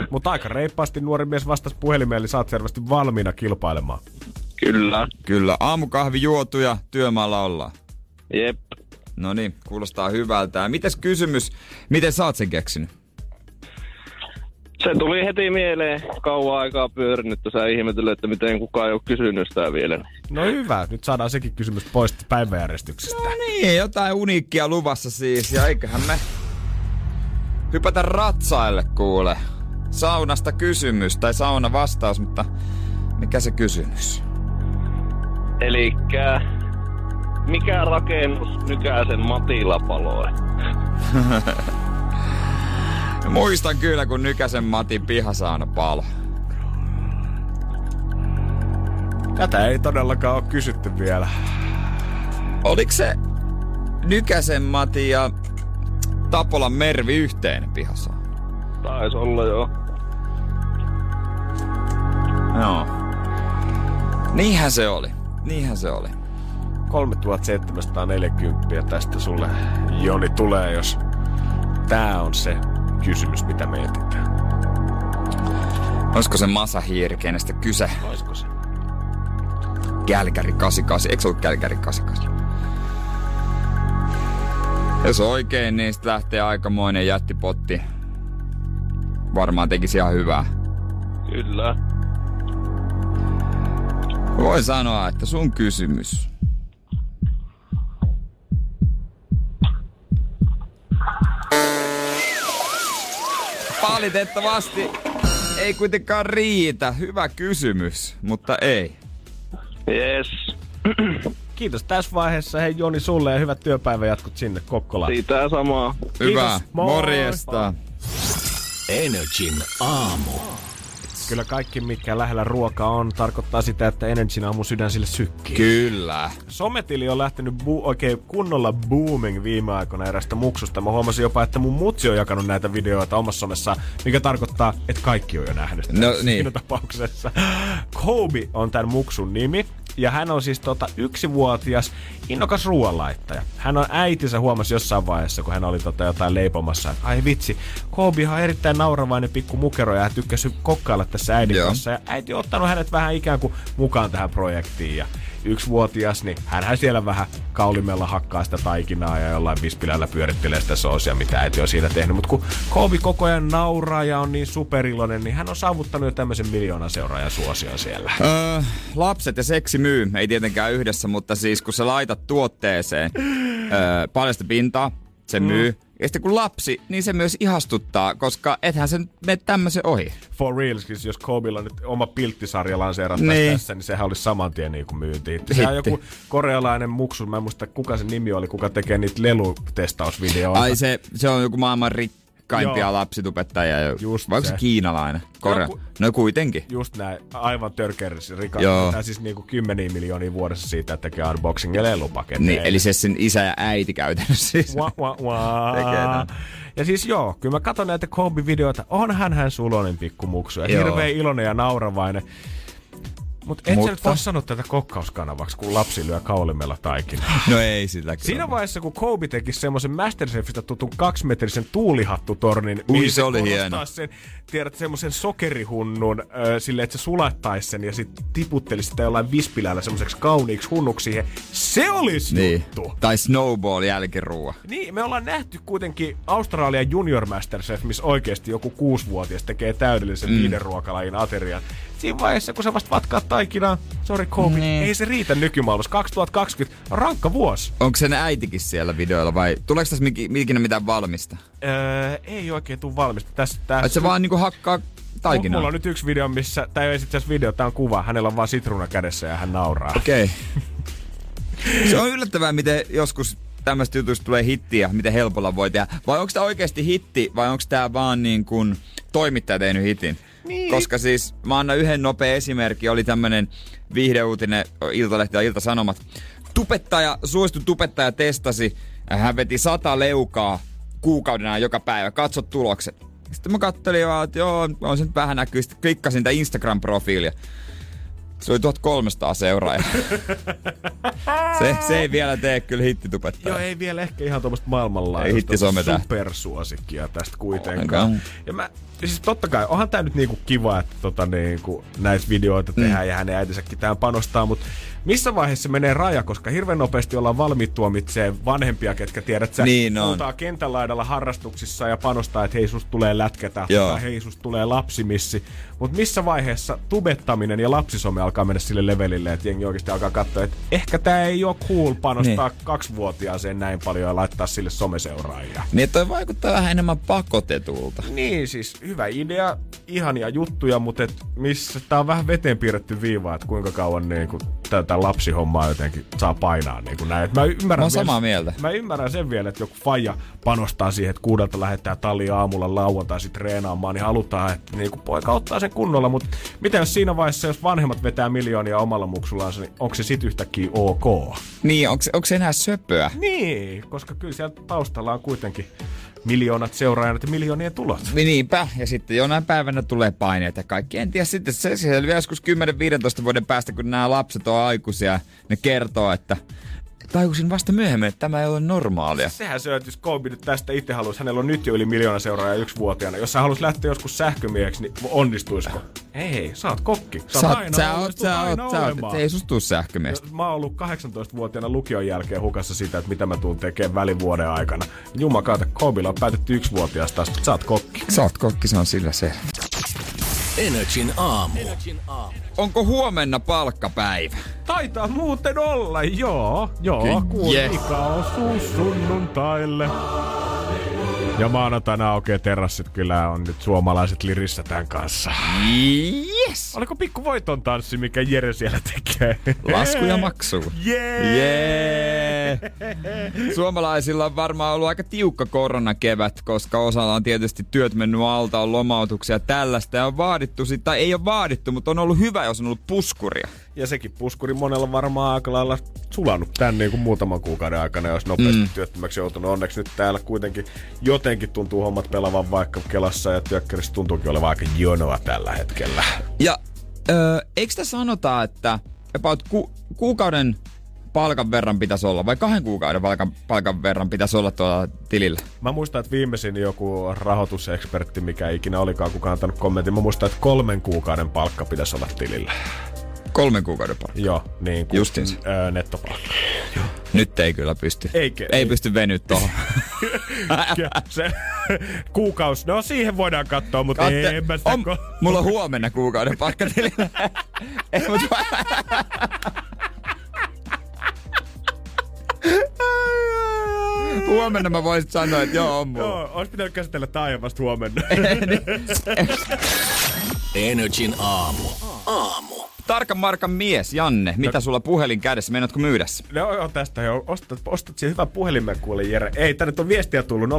Mutta aika reippaasti nuori mies vastasi puhelimeen, eli saat selvästi valmiina kilpailemaan. Kyllä. Kyllä, aamukahvi juotu ja työmaalla ollaan. Jep. No niin, kuulostaa hyvältä. Mites kysymys, miten sä oot sen keksinyt? Se tuli heti mieleen kauan aikaa pyörinyt tässä ihmetellyt, että miten kukaan ei ole kysynyt sitä vielä. No hyvä, nyt saadaan sekin kysymys pois päiväjärjestyksestä. No niin, jotain uniikkia luvassa siis. Ja eiköhän me hypätä ratsaille kuule. Saunasta kysymys tai sauna vastaus, mutta mikä se kysymys? Elikkä mikä rakennus Nykäsen Matilla paloi? Muistan kyllä, kun Nykäsen Matin pihasauna palo. Tätä ei todellakaan ole kysytty vielä. Oliko se Nykäsen Mati ja Tapolan Mervi yhteinen pihasauna? Taisi olla joo. Joo. Niinhän se oli. Niinhän se oli. 3740 tästä sulle Joni tulee, jos tää on se kysymys, mitä me etsitään. Olisiko se Masahiiri, kenestä kyse? Olisiko se? Kälkäri 88. Eikö se ollut Kälkäri 88? Jos oikein, niin sitten lähtee aikamoinen jättipotti. Varmaan tekisi ihan hyvää. Kyllä. Voi sanoa, että sun kysymys. Valitettavasti ei kuitenkaan riitä. Hyvä kysymys, mutta ei. Yes. Kiitos tässä vaiheessa. Hei Joni sulle ja hyvät työpäiväjatkot sinne Kokkolaan. Siitä samaa. Hyvä. Kiitos. Morjesta. Energin aamu. Kyllä kaikki, mikä lähellä ruokaa on, tarkoittaa sitä, että Energyn aamu sydän sille sykkii. Kyllä. Sometili on lähtenyt bu- oikein kunnolla booming viime aikoina erästä muksusta. Mä huomasin jopa, että mun mutsi on jakanut näitä videoita omassa somessaan, mikä tarkoittaa, että kaikki on jo nähnyt. No niin. Siinä tapauksessa. Kobe on tämän muksun nimi. Ja hän on siis tota yksivuotias, innokas ruoanlaittaja. Hän on äitinsä huomasi jossain vaiheessa, kun hän oli tota jotain leipomassa. että Ai vitsi, Kobe on erittäin nauravainen pikku mukero ja hän tykkäsi kokkailla tässä äidin Joo. kanssa. Ja äiti on ottanut hänet vähän ikään kuin mukaan tähän projektiin. Ja yksivuotias, niin hänhän siellä vähän kaulimella hakkaa sitä taikinaa ja jollain vispilällä pyörittelee sitä soosia, mitä äiti on siinä tehnyt. Mutta kun Kobe koko ajan nauraa ja on niin superiloinen, niin hän on saavuttanut jo tämmöisen miljoonan seuraajan suosion siellä. Öö, lapset ja seksi myy, ei tietenkään yhdessä, mutta siis kun sä laitat tuotteeseen öö, paljasta pintaa, se myy, Ja sitten kun lapsi, niin se myös ihastuttaa, koska ethän sen mene tämmöisen ohi. For real, siis jos Kobilla nyt oma pilttisarja lanseerattaisiin Niin. tässä, niin sehän olisi saman tien niin kuin myynti. Se on joku korealainen muksu, mä en muista kuka sen nimi oli, kuka tekee niitä lelutestausvideoita. Ai se, se on joku maailman rikkaimpia Joo. lapsitupettajia. Just Vai onko se kiinalainen? Korea. Joku- No kuitenkin. Just näin, aivan törkeris rikas. Joo. Tai siis niinku kymmeniä miljoonia vuodessa siitä, että tekee unboxing ja lelupaketteja. Niin, eli se sen isä ja äiti käytännössä siis. Wah, wah, wah. Tekee tämän. Ja siis joo, kyllä mä katson näitä Kobe-videoita, onhan hän sulonen pikkumuksu ja Joo. hirveän iloinen ja nauravainen. Mut et Mutta... sä Mutta- nyt voi sanoa tätä kokkauskanavaksi, kun lapsi lyö kaulimella taikinaa. No ei sillä kyllä. Siinä vaiheessa, kun Kobe teki semmoisen Masterchefistä tutun kaksimetrisen tuulihattutornin, Ui, mihin se oli hieno. Sen, tiedät, semmoisen sokerihunnun äh, silleen, että se sulattaisi sen ja sitten tiputtelisi sitä jollain vispilällä semmoiseksi kauniiksi hunnuksi siihen. Se olisi Niin. juttu. Tai Snowball jälkiruua. Niin, me ollaan nähty kuitenkin Australian Junior Masterchef, missä oikeasti joku kuusivuotias tekee täydellisen mm. viiden ruokalajin aterian. Siinä vaiheessa, kun sä vasta vatkaa taikinaa, sorry Kobe, Niin. ei se riitä nykymaailmassa. 2020 on rankka vuosi. Onko sen äitikin siellä videoilla vai tuleeko tässä miki- ikinä mitään valmista? Öö, ei oikein tule valmista. Tässä, tässä, se vaan niinku hakkaa taikinaa? Mulla on nyt yksi video, missä, tai ei itse video, tää on kuva. Hänellä on vaan sitruuna kädessä ja hän nauraa. Okei. Okay. Se on yllättävää, miten joskus tämmöistä jutuista tulee hittiä, miten helpolla voi tehdä. Vai onko tämä oikeasti hitti, vai onko tämä vaan niin kuin toimittaja tehnyt hitin? Niin. Koska siis mä annan yhden nopea esimerkki, oli tämmönen viihdeuutinen Iltalehti ja Ilta-Sanomat. Tupettaja, suosittu tupettaja testasi, hän veti sata leukaa kuukauden ajan joka päivä, katso tulokset. Sitten mä kattelin vaan, että joo, on se nyt vähän näkyy. Sitten klikkasin sitä Instagram-profiilia. Se oli 1300 seuraajaa. se, se ei vielä tee kyllä hittitupettaa. Joo, ei vielä ehkä ihan tuommoista Ei maailmanlaajuista supersuosikkia tästä kuitenkaan. Ja mä, siis totta kai, onhan tää nyt niinku kiva, että tota niinku näitä videoita tehdään ja hänen äitinsäkin tähän panostaa, mutta missä vaiheessa menee raja, koska hirveän nopeasti ollaan valmiit tuomitsee vanhempia, ketkä tiedät, sä Niin on. kentän laidalla harrastuksissa ja panostaa, että hei tulee lätkätä Joo. tai hei tulee lapsimissi. Mutta missä vaiheessa tubettaminen ja lapsisome alkaa mennä sille levelille, että jengi oikeasti alkaa katsoa, että ehkä tämä ei ole cool panostaa niin. kaksivuotiaaseen näin paljon ja laittaa sille someseuraajia. Niin, että toi vaikuttaa vähän enemmän pakotetulta. Niin, siis hyvä idea, ihania juttuja, mutta et missä tää on vähän veteen piirretty viiva, että kuinka kauan niin kuin, tätä lapsihommaa jotenkin saa painaa niin kuin näin. Et mä, ymmärrän Mä oon vielä- samaa mieltä. Mä ymmärrän sen vielä, että joku faija panostaa siihen, että kuudelta lähettää tali aamulla lauantai treenaamaan, niin halutaan, että niin kuin poika ottaa sen kunnolla, mutta mitä jos siinä vaiheessa, jos vanhemmat vetää miljoonia omalla muksullansa, niin onko se sit yhtäkkiä ok? Niin, onko, onko se enää söpöä? Niin, koska kyllä siellä taustalla on kuitenkin miljoonat seuraajat ja miljoonien tulot. Niin Niinpä, ja sitten jonain päivänä tulee paineet kaikki. En tiedä sitten, se selviää joskus 10-15 vuoden päästä, kun nämä lapset on aikuisia, ne kertoo, että tajusin vasta myöhemmin, että tämä ei ole normaalia. Sehän se on, että jos Kobe nyt tästä itse haluaisi, hänellä on nyt jo yli miljoona seuraajaa yksivuotiaana. Jos hän haluaisi lähteä joskus sähkömieheksi, niin onnistuisiko? Ei, sä oot kokki. Sä, Sä, oot aina sä, oot, sä sä, oot, sä, oot, ei susta tuu sähkömiestä. Mä oon ollut 18-vuotiaana lukion jälkeen hukassa sitä, että mitä mä tuun tekemään välivuoden aikana. Jumakauta, Kobilla on päätetty yksivuotiaasta, asti, sä oot kokki. Sä oot kokki, se on sillä se. Energin aamu. Onko huomenna palkkapäivä? Taitaa muuten olla, joo. Joo, kun Yes. Mika osuu sunnuntaille. Ja maanantaina aukeaa terassit, kyllä on nyt suomalaiset lirissä tämän kanssa. Yes! Oliko pikku voiton tanssi, mikä Jere siellä tekee? Lasku ja maksu. Jee! Jee! Suomalaisilla on varmaan ollut aika tiukka koronakevät, koska osalla on tietysti työt mennyt alta, on lomautuksia ja tällaista. Ja on vaadittu sitä, tai ei ole vaadittu, mutta on ollut hyvä, jos on ollut puskuria. Ja sekin puskuri monella varmaan aika lailla sulanut tän niin kuin muutaman kuukauden aikana, jos nopeasti mm. työttömäksi joutunut. Onneksi nyt täällä kuitenkin jotenkin tuntuu hommat pelavan vaikka Kelassa ja Työkkärissä tuntuukin olevan aika jonoa tällä hetkellä. Ja öö, eikö tässä sanota, että about ku, kuukauden palkan verran pitäisi olla, vai kahden kuukauden palkan, palkan verran pitäisi olla tuolla tilillä? Mä muistan, että viimeisin joku rahoitusekspertti, mikä ikinä olikaan kukaan antanut kommentin, mä muistan, että kolmen kuukauden palkka pitäisi olla tilillä. Kolmen kuukauden palkka. Joo, niin kuin Justiinsa. öö, nettopalkka. Nyt ei kyllä pysty. Eikä- ei ei. pysty venyt tuohon. Se kuukaus, no siihen voidaan katsoa, mutta Katte- en mä sitä on, ko- mulla on huomenna kuukauden palkka tilillä. ei, mut, huomenna mä voisin sanoa, että joo, on mulla. Joo, olisi pitänyt käsitellä taajamasta huomenna. Energin aamu. Aamu. Tarkan markan mies, Janne, mitä sulla puhelin kädessä? Meinaatko myydä se? No joo, tästä jo. Ostat, ostat siihen hyvän puhelimen kuule, Jere. Ei, tänne on viestiä tullut 050501719.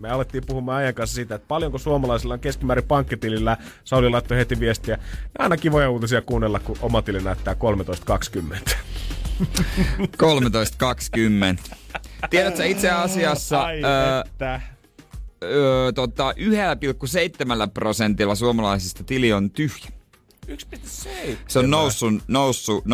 Me alettiin puhumaan ajan kanssa siitä, että paljonko suomalaisilla on keskimäärin pankkitilillä. Sauli laittoi heti viestiä. Ja aina kivoja uutisia kuunnella, kun oma tili näyttää 13.20. 13.20. Tiedätkö itse asiassa... Ai öö, että. öö, tota, 1,7 prosentilla suomalaisista tili on tyhjä. 1,7. Se on noussut, noussut 0,1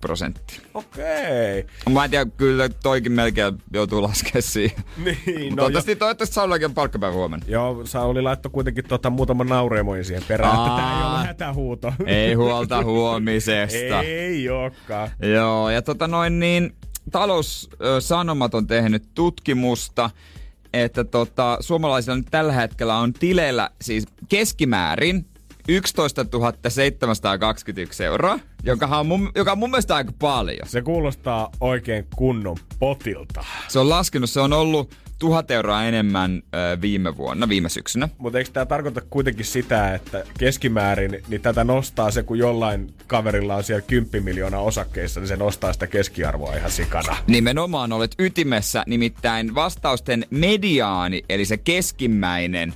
prosenttia. Okei. Mä en tiedä, kyllä toikin melkein joutuu laskemaan siihen. Niin, no toivottavasti, jo, toivottavasti Saulillakin on palkkapäivä huomenna. joo, Sauli laittoi kuitenkin tota muutaman naureemoin siihen perään, että tää ei ole hätähuuto. Ei huolta huomisesta. ei olekaan. Joo, ja tota noin niin, taloussanomat on tehnyt tutkimusta, että tota, suomalaisilla nyt tällä hetkellä on tileillä siis keskimäärin 11 721 euroa, joka on mun, joka on mun mielestä aika paljon. Se kuulostaa oikein kunnon potilta. Se on laskenut, se on ollut tuhat euroa enemmän ö, viime vuonna, viime syksynä. Mutta eikö tämä tarkoita kuitenkin sitä, että keskimäärin niin tätä nostaa se, kun jollain kaverilla on siellä 10 miljoonaa osakkeissa, niin se nostaa sitä keskiarvoa ihan sikana. Nimenomaan olet ytimessä, nimittäin vastausten mediaani, eli se keskimmäinen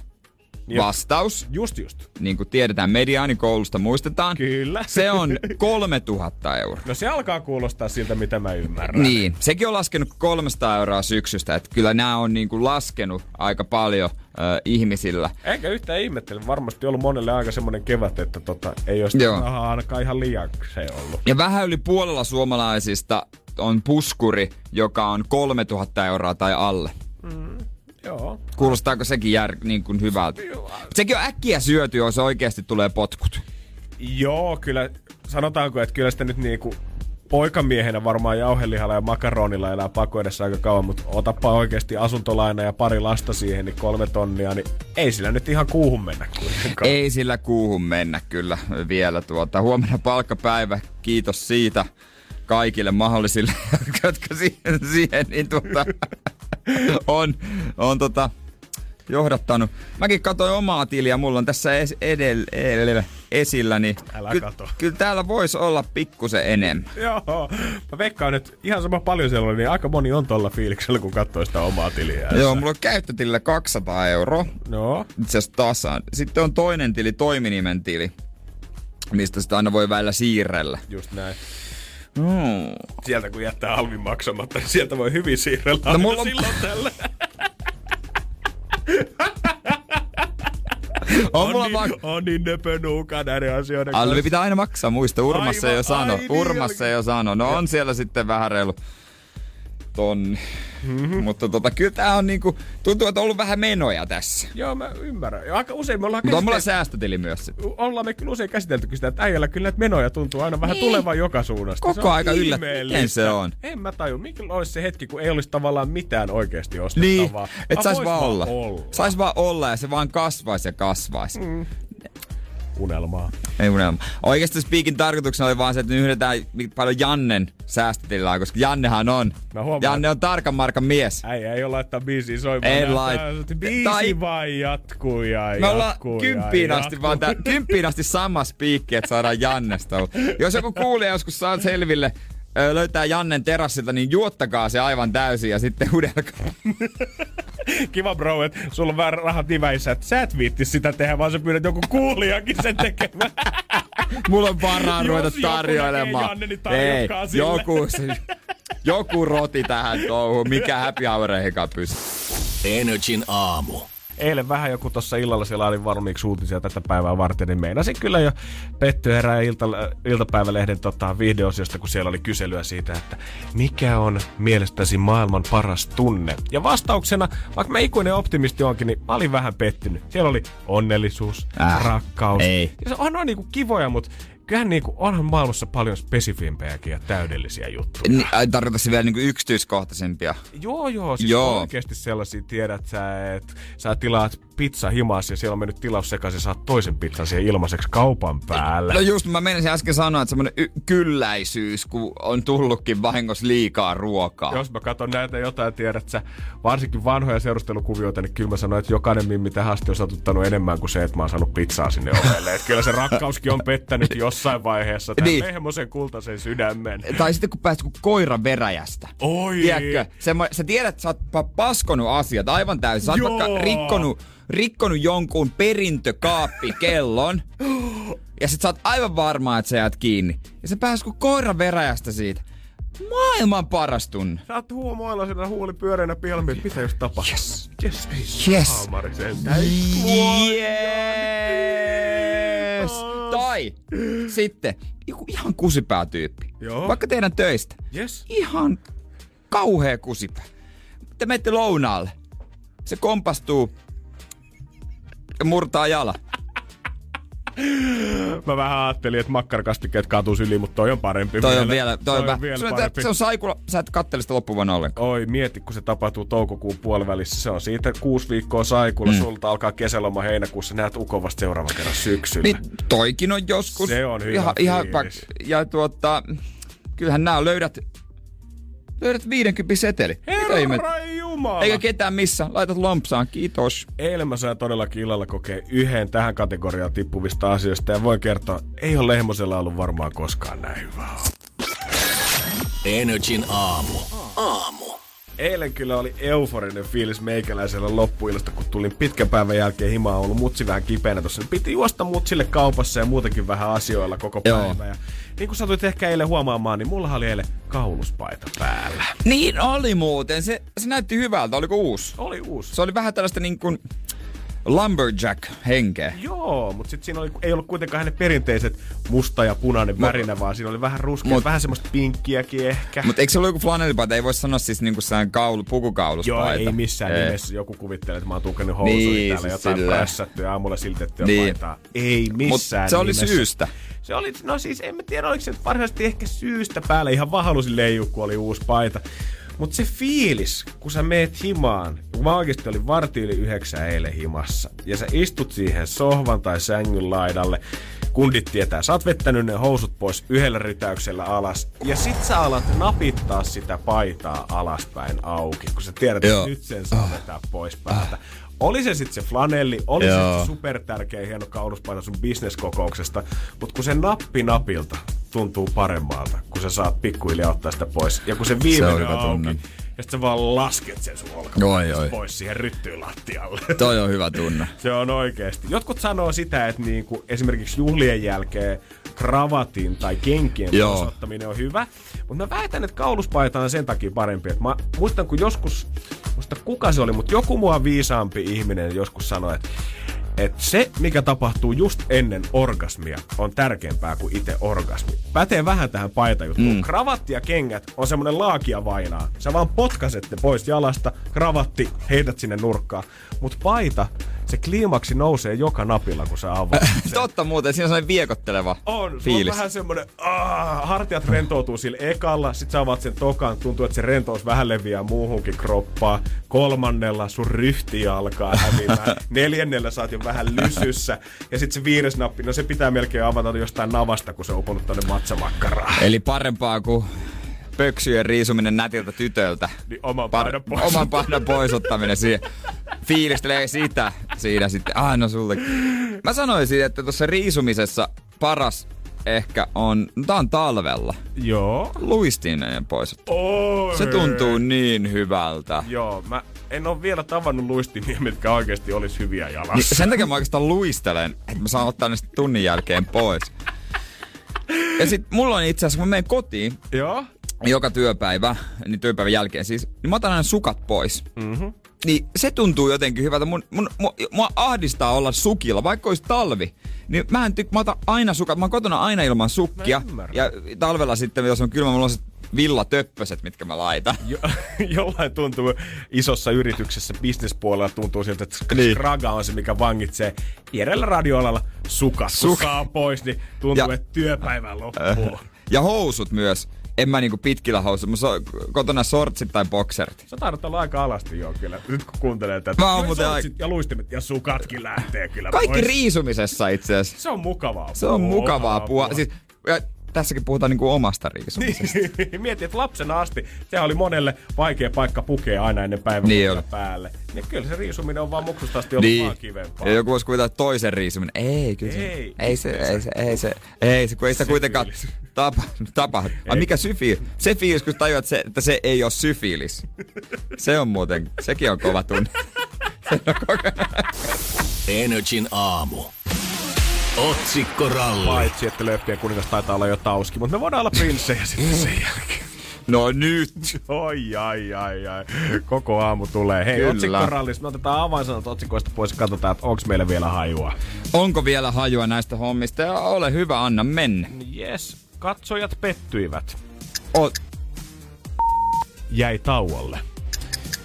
Vastaus, Just just. niin kuin tiedetään mediaani koulusta muistetaan, Kyllä. se on 3000 euroa. No se alkaa kuulostaa siltä, mitä mä ymmärrän. Niin, sekin on laskenut 300 euroa syksystä, että kyllä nämä on niin kuin laskenut aika paljon ö, ihmisillä. Eikä yhtään ihmettele. Varmasti ollut monelle aika semmoinen kevät, että tota, ei ole sitä rahaa ainakaan ihan liian se ollut. Ja vähän yli puolella suomalaisista on puskuri, joka on 3000 euroa tai alle. Joo. Kuulostaako sekin jär, niin kuin hyvältä? Sekin on äkkiä syöty, jos oikeasti tulee potkut. Joo, kyllä sanotaanko, että kyllä sitä nyt niinku poikamiehenä varmaan jauhelihalla ja makaronilla elää pakoidessa aika kauan, mutta otapa oikeasti asuntolaina ja pari lasta siihen, niin kolme tonnia, niin ei sillä nyt ihan kuuhun mennä kuitenkaan. Ei sillä kuuhun mennä kyllä vielä tuota. Huomenna palkkapäivä, kiitos siitä kaikille mahdollisille, jotka siihen, siihen niin tuota, on, on tota, johdattanut. Mäkin katsoin omaa tiliä, mulla on tässä es, edellä, edellä esillä, niin Älä ky- kato. kyllä täällä voisi olla pikkusen enemmän. Joo, mä veikkaan nyt ihan sama paljon siellä oli, niin aika moni on tuolla fiiliksellä, kun katsoo sitä omaa tiliä. Joo, mulla on käyttötilillä 200 euroa. No, itse asiassa tasan. Sitten on toinen tili, toiminimen tili, mistä sitä aina voi välillä siirrellä. just näin. Mm. Sieltä kun jättää alvin maksamatta, niin sieltä voi hyvin siirrellä No mulla on- silloin tällä. On, mulla niin, vaan... on niin nöpö nuuka näiden asioiden Alvi kanssa. pitää aina maksaa, muista. Urmassa Aivan, jo sano. niin Urmassa olikin. jo sano. No on siellä sitten vähän reilu tonni. Mm-hmm. Mutta tota, kyllä tää on niinku, tuntuu, että on ollut vähän menoja tässä. Joo, mä ymmärrän. Ja aika usein me ollaan Mutta on mulla säästötili myös sitten. ollaan me kyllä usein käsitelty sitä, että äijällä kyllä näitä menoja tuntuu aina vähän tulevan joka suunnasta. Koko Se aika yllä- ihmeellistä. miten se on? En mä taju. Mikä olisi se hetki, kun ei olisi tavallaan mitään oikeasti Niin, ostettavaa. että sais vaan olla. olla. Sais vaan olla ja se vaan kasvaisi ja kasvaisi. Mm. Unelmaa. Ei unelma. Oikeasti Speakin tarkoituksena oli vaan se, että yhdetään paljon Jannen säästötilillä, on, koska Jannehan on. Mä huomaan, Janne on tarkan markan mies. Äijä ei ole laittaa biisiä soimaan. Laita. tää- Biisi Tai- vai jatkuu ja Me ollaan jatkuu kymppiin asti jatkuu. vaan tää, kymppiin asti sama spiikki, että saadaan Jannesta. Jos joku kuulija joskus saa selville, löytää Jannen terassilta, niin juottakaa se aivan täysin ja sitten hudelkaa. Kiva bro, että sulla on vähän rahat niin väissä, että sä et viitti sitä tehdä, vaan sä pyydät joku kuulijakin sen tekemään. Mulla on varaa ruveta tarjoilemaan. Janne, niin Ei, sille. joku, joku roti tähän touhuun. Mikä happy houreihinkaan pystyy. Energin aamu. Eilen vähän joku tuossa illalla selailin valmiiksi uutisia tätä päivää varten, niin meinasin kyllä jo pettyä herää ilta, iltapäivälehden tota, videosiosta, kun siellä oli kyselyä siitä, että mikä on mielestäsi maailman paras tunne? Ja vastauksena, vaikka mä ikuinen optimisti onkin, niin mä olin vähän pettynyt. Siellä oli onnellisuus, Äh, rakkaus. ei. Ja se on, on niinku kivoja, mutta kyllähän niinku, onhan maailmassa paljon spesifimpejäkin ja täydellisiä juttuja. Ni, ai, tarkoitatko se vielä niinku yksityiskohtaisempia? Joo, joo, siis joo. oikeasti sellaisia, tiedät sä, että sä tilaat pizza himas ja siellä on mennyt tilaus sekaisin, saat toisen pizzan siihen ilmaiseksi kaupan päällä. No just, mä menisin äsken sanoa, että semmonen y- kylläisyys, kun on tullutkin vahingossa liikaa ruokaa. Jos mä katson näitä jotain, tiedät sä, varsinkin vanhoja seurustelukuvioita, niin kyllä mä sanoin, että jokainen mimmi tähän asti on satuttanut enemmän kuin se, että mä oon saanut pizzaa sinne ovelle. Et kyllä se rakkauskin on pettänyt jossain vaiheessa tämän Niin. lehmosen kultaisen sydämen. Tai sitten kun pääset kuin koira veräjästä. Oi! Tiedätkö, semmo, sä tiedät, että sä oot pa- paskonut asiat aivan täysin. Sä oot rikkonut, rikkonut jonkun perintökaappikellon. ja sit sä oot aivan varma, että sä jäät kiinni. Ja sä pääset kuin koira veräjästä siitä. Maailman paras tunne. Sä oot huomoilla siinä huuli pyöreänä pihalla, mitä just tapahtuu. Yes. Yes. Yes. Sentään. Yes! Tai sitten joku ihan kusipäätyyppi. Joo. Vaikka teidän töistä. Yes. Ihan kauhea kusipää. Te menette lounaalle. Se kompastuu murtaa jala. Mä vähän ajattelin, että makkarakastikkeet katuisi yli, mutta toi on parempi. Toi on vielä, toi toi on, vielä on, parempi. se on saikula, sä et kattele sitä loppuvuonna ollenkaan. Oi, mieti, kun se tapahtuu toukokuun puolivälissä. Se on siitä kuusi viikkoa saikulla. Mm. Sulta alkaa kesäloma heinäkuussa. Näet ukon vasta seuraavan kerran syksyllä. Niin toikin on joskus. Se on hyvä ihan, ihan. Ja tuota, kyllähän nämä löydät, löydät 50 seteli. Herra Jumala! Eikä ketään missä. Laitat lompsaan, kiitos. Eilen mä sain todellakin illalla kokea yhden tähän kategoriaan tippuvista asioista ja voin kertoa, ei ole Lehmosella ollut varmaan koskaan näin hyvää. Energin aamu. Aamu. Eilen kyllä oli euforinen fiilis meikäläisellä loppuilasta, kun tulin pitkän päivän jälkeen himaan. On ollut mutsi vähän kipeänä tuossa. Piti juosta mutsille kaupassa ja muutenkin vähän asioilla koko Joo. päivä. Ja niin kuin satuit ehkä eilen huomaamaan, niin mulla oli eilen kauluspaita päällä. Niin oli muuten. Se, se näytti hyvältä. Oliko uusi? Oli uusi. Se oli vähän tällaista niin kuin lumberjack-henkeä. Joo, mutta sitten siinä oli, ei ollut kuitenkaan hänen perinteiset musta ja punainen värinä, vaan siinä oli vähän ruskea, Mut- vähän semmoista pinkkiäkin ehkä. Mutta eikö se ollut joku flanellipaita? Ei voi sanoa siis niinku sellainen kaulu, pukukauluspaita. Joo, ei missään Ei. nimessä. Joku kuvittelee, että mä oon tukenut housuja Niin, täällä siis jotain prässättyä aamulla siltettyä Niin. paitaa. Ei missään Mut se oli nimessä. syystä. Se oli, no siis en mä tiedä, oliko se varsinaisesti ehkä syystä päällä. Ihan vaan halusin leijua, kun oli uusi paita. Mutta se fiilis, kun sä meet himaan, kun mä oikeasti olin varti yli yhdeksän eilen himassa, ja sä istut siihen sohvan tai sängyn laidalle, kundit tietää, sä oot vettänyt ne housut pois yhdellä rytäyksellä alas, ja sit sä alat napittaa sitä paitaa alaspäin auki, kun sä tiedät, Joo. että nyt sen saa vetää pois päältä. Oli se sitten se flanelli, oli se Joo. sit super tärkeä hieno kauluspaita sun bisneskokouksesta, mutta kun se nappi napilta tuntuu paremmalta, kun sä saat pikkuhiljaa ottaa sitä pois. Ja kun se viimeinen hyvä on auki, tunne. ja sit sä vaan lasket sen sun Oi, oi. pois siihen ryttyyn lattialle. Toi on hyvä tunne. Se on oikeesti. Jotkut sanoo sitä, että niinku esimerkiksi juhlien jälkeen kravatin tai kenkien ottaminen on hyvä. Mutta mä väitän, että kauluspaita on sen takia parempi. Et mä muistan, kun joskus, muista kuka se oli, mutta joku mua viisaampi ihminen joskus sanoi, että että se, mikä tapahtuu just ennen orgasmia, on tärkeämpää kuin itse orgasmi. Pätee vähän tähän paitajuttuun. Mm. Kravatti ja kengät on semmonen laakia vainaa. Sä vaan potkaset ne pois jalasta, kravatti heität sinne nurkkaan. Mut paita, se kliimaksi nousee joka napilla, kun sä avaat. Totta muuten, siinä on sellainen viekotteleva On, fiilis. on vähän semmonen, aah, hartiat rentoutuu sillä ekalla, sit sä avaat sen tokan, tuntuu, että se rentous vähän leviää muuhunkin kroppaan. Kolmannella sun ryhti alkaa häviämään. Neljännellä sä oot jo vähän lysyssä. Ja sit se viides nappi, no se pitää melkein avata jostain navasta, kun se on uponut tonne matsamakkaraan. Eli parempaa kuin pöksyjen riisuminen nätiltä tytöltä. Niin oman paidan pois. Oman paidan poisottaminen siihen. Fiilistelee sitä siinä sitten. Ah, no sulle. Mä sanoisin, että tuossa riisumisessa paras ehkä on, no tää on talvella, Joo. luistiminen poisottaminen. Oi. Se tuntuu niin hyvältä. Joo, mä en oo vielä tavannut luistimia, mitkä oikeesti olis hyviä jalassa. Niin sen takia mä oikeastaan luistelen, että mä saan ottaa ne tunnin jälkeen pois. Ja sit mulla on itse asiassa, kun mä menen kotiin, Joo. Joka työpäivä, niin työpäivän jälkeen siis, niin mä otan aina sukat pois. Mhm. Niin se tuntuu jotenkin hyvältä. Mun, mun, mun, mua ahdistaa olla sukilla, vaikka olisi talvi. Niin mä en tyk, mä otan aina sukat. Mä oon kotona aina ilman sukkia. Ja talvella sitten, jos on kylmä, mulla on se villatöppöset, mitkä mä laitan. Jo, jollain tuntuu isossa yrityksessä, bisnespuolella tuntuu siltä, että Niin. Skraga on se, mikä vangitsee pienellä radioalalla sukat. Kun Suk- saa pois, niin tuntuu, Ja- että työpäivä loppuu. Ja housut myös. En mä niinku pitkillä housuilla. Mä so, kotona sortsit tai bokserit. Sä taidat olla aika alasti jo kyllä, nyt kun kuuntelee tätä. Mä oon muuten sortsit ja luistimet ja sukatkin lähtee kyllä Kaikki pois. riisumisessa itse asiassa. Se on mukavaa. Se on mukavaa puhua. Siis, ja tässäkin puhutaan niinku omasta riisumisesta. Niin, Mieti, että lapsena asti se oli monelle vaikea paikka pukea aina ennen päivän Niin päälle. Niin kyllä se riisuminen on vaan muksusta asti ollut vaan Niin. kivempaa. Ja joku voisi kuvitella toisen riisuminen. Ei, kyllä se, Ei. ei se, ei se, ei se, ei se, kun ei sitä kuitenkaan tapa, tapa. Ai mikä syfiilis? Se fiilis, kun tajuat, että se, että se ei ole syfiilis. Se on muuten, sekin on kova tunne. Se on koko- Energin aamu. Otsikkoralli. Paitsi, että löppien kuningas taitaa olla jo tauski, mutta me voidaan olla prinssejä sitten sen jälkeen. No nyt. Oi, ai, ai, ai. Koko aamu tulee. Hei, Kyllä. otsikkorallis. Me otetaan avainsanat otsikoista pois ja katsotaan, että onko meillä vielä hajua. Onko vielä hajua näistä hommista? Ja ole hyvä, anna mennä. Yes, katsojat pettyivät. O- Jäi tauolle.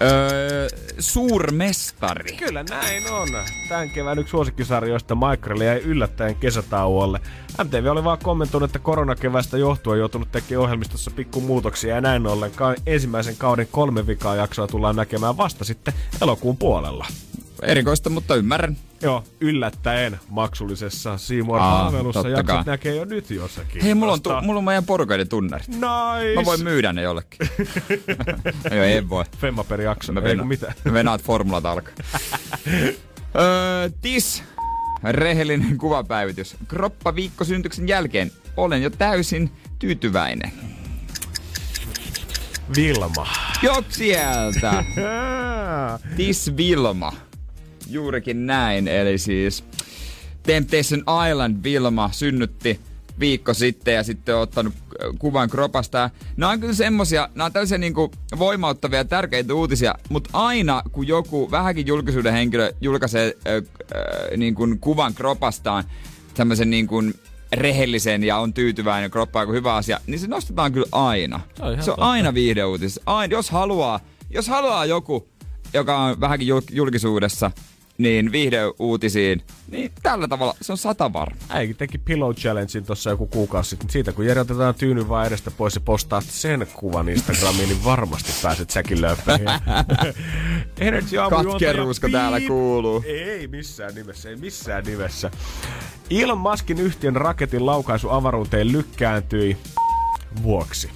Öö, suurmestari. Kyllä näin on. Tämän kevään yksi suosikkisarjoista Michael jäi yllättäen kesätauolle. MTV oli vaan kommentoinut, että koronakevästä johtuen joutunut tekemään ohjelmistossa pikkumuutoksia ja näin ollen ensimmäisen kauden kolme vikaa jaksoa tullaan näkemään vasta sitten elokuun puolella. Erikoista, mutta ymmärrän. Joo, yllättäen maksullisessa Seymour palvelussa jaksot näkee jo nyt jossakin. Hei, mulla on, tu- mulla on meidän porukoiden tunnarit. Nice! Mä voin myydä ne jollekin. Joo, en voi. Femma per jakso, Mä ei kun mitä. mä venaan, että formulat alkaa. öö, tis. Rehellinen kuvapäivitys. Kroppa viikko syntyksen jälkeen. Olen jo täysin tyytyväinen. Vilma. Jok sieltä. Tis Vilma. Juurikin näin, eli siis Temptation Island Vilma synnytti viikko sitten ja sitten on ottanut äh, kuvan kropasta. Nämä on kyllä semmosia, nämä on tällaisia niinku voimauttavia ja tärkeitä uutisia, mutta aina kun joku vähänkin julkisuuden henkilö julkaisee äh, äh, niin kuin kuvan kropastaan, tämmöisen niin kuin rehellisen ja on tyytyväinen kroppa on hyvä asia, niin se nostetaan kyllä aina. Se on se on aina viihdeuutis. Aina, jos haluaa, jos haluaa joku, joka on vähänkin jul- julkisuudessa, niin viihdeuutisiin, niin tällä tavalla se on sata varma. Äikin teki Pillow Challengein tuossa joku kuukausi sitten. Siitä kun Jere otetaan tyyny vaan edestä pois ja postaa sen kuvan Instagramiin, niin varmasti pääset säkin lööppäihin. Energy Katkeruusko täällä kuuluu. Ei missään nimessä, ei missään nimessä. Elon Muskin yhtiön raketin laukaisu avaruuteen lykkääntyi vuoksi.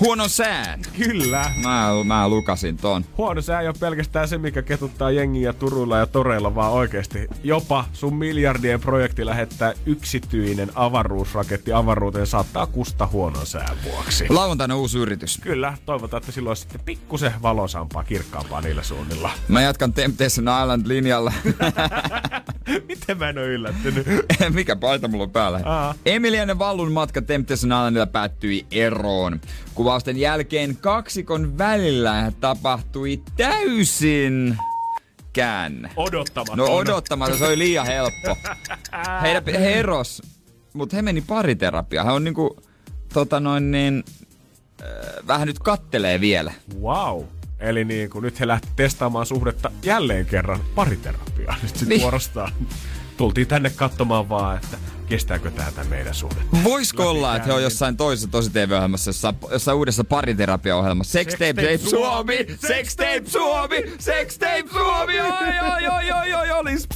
Huono sään. Kyllä. Mä, mä lukasin ton. Huono sää ei ole pelkästään se, mikä ketuttaa jengiä Turuilla ja Toreilla, vaan oikeasti jopa sun miljardien projekti lähettää yksityinen avaruusraketti avaruuteen saattaa kusta huonon sään vuoksi. Lauantaina uusi yritys. Kyllä, toivotaan, että silloin sitten pikkusen valosampaa, kirkkaampaa niillä suunnilla. Mä jatkan Temptation Island-linjalla. Miten mä en ole yllättynyt? Mikä paita mulla on päällä? Aa. Emilianen Vallun matka Temptation Islandilla päättyi eroon. Kuvausten jälkeen kaksikon välillä tapahtui täysin käänne. Odottamaton. No odottamaton, se oli liian helppo. Heidän, he eros, mutta he meni pariterapiaan. He on niinku, tota noin niin, äh, vähän nyt kattelee vielä. Wow. Eli niin kun nyt he lähti testaamaan suhdetta jälleen kerran pariterapiaa. Nyt sit Niin. vuorostaan tultiin tänne katsomaan vaan, että kestääkö tätä meidän suhdetta. Voisiko olla, että he on jossain toisessa tosi TV-ohjelmassa, jossain, jossain uudessa pariterapiaohjelmassa? Sex Tape Tape Suomi! Sex Tape Suomi! Sex Tape Suomi! Oi, oi, oi, oi, oi, olis!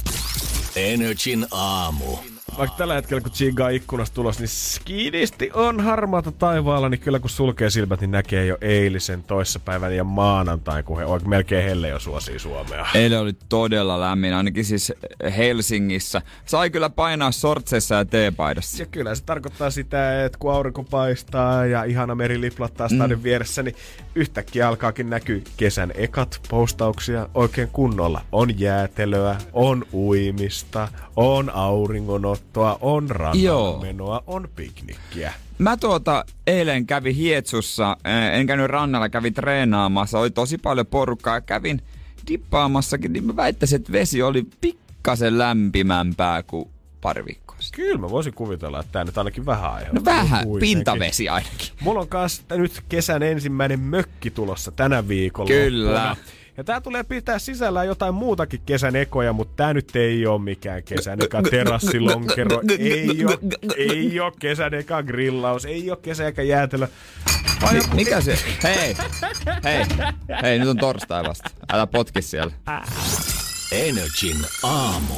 Energin aamu. Vaikka tällä hetkellä, kun Chiga on ikkunasta tulos, niin skidisti on harmaata taivaalla, niin kyllä kun sulkee silmät, niin näkee jo eilisen, toissapäivän ja maanantain, kun he oikein melkein helle jo suosii Suomea. Eilen oli todella lämmin, ainakin siis Helsingissä. Sai kyllä painaa sortseissa ja teepaidassa. Ja kyllä se tarkoittaa sitä, että kun aurinko paistaa ja ihana meri liplattaa stadin mm. vieressä, niin yhtäkkiä alkaakin näkyä kesän ekat postauksia oikein kunnolla. On jäätelöä, on uimista, on auringonottoa, on rannalla menoa, on piknikkiä. Mä tuota eilen kävin Hietsussa, eh, en käynyt rannalla, kävin treenaamassa, oli tosi paljon porukkaa ja kävin dippaamassakin, niin mä väittäisin, että vesi oli pikkasen lämpimämpää kuin pari viikkoa sitten. Kyllä mä voisin kuvitella, että tämä nyt ainakin vähän aiheuttaa. No vähän, kuitenkin. pintavesi ainakin. Mulla on kanssa nyt kesän ensimmäinen mökki tulossa tänä viikolla. Kyllä. Ja tää tulee pitää sisällään jotain muutakin kesän ekoja, mutta tää nyt ei ole mikään kesän eka terassilonkero, ei ole, ei ole kesän eka grillaus, ei ole kesän eka jäätelö. Vai Mi- mikä se? Hei, hei, hei, nyt on torstai vasta. Älä potki siellä. Energin aamu.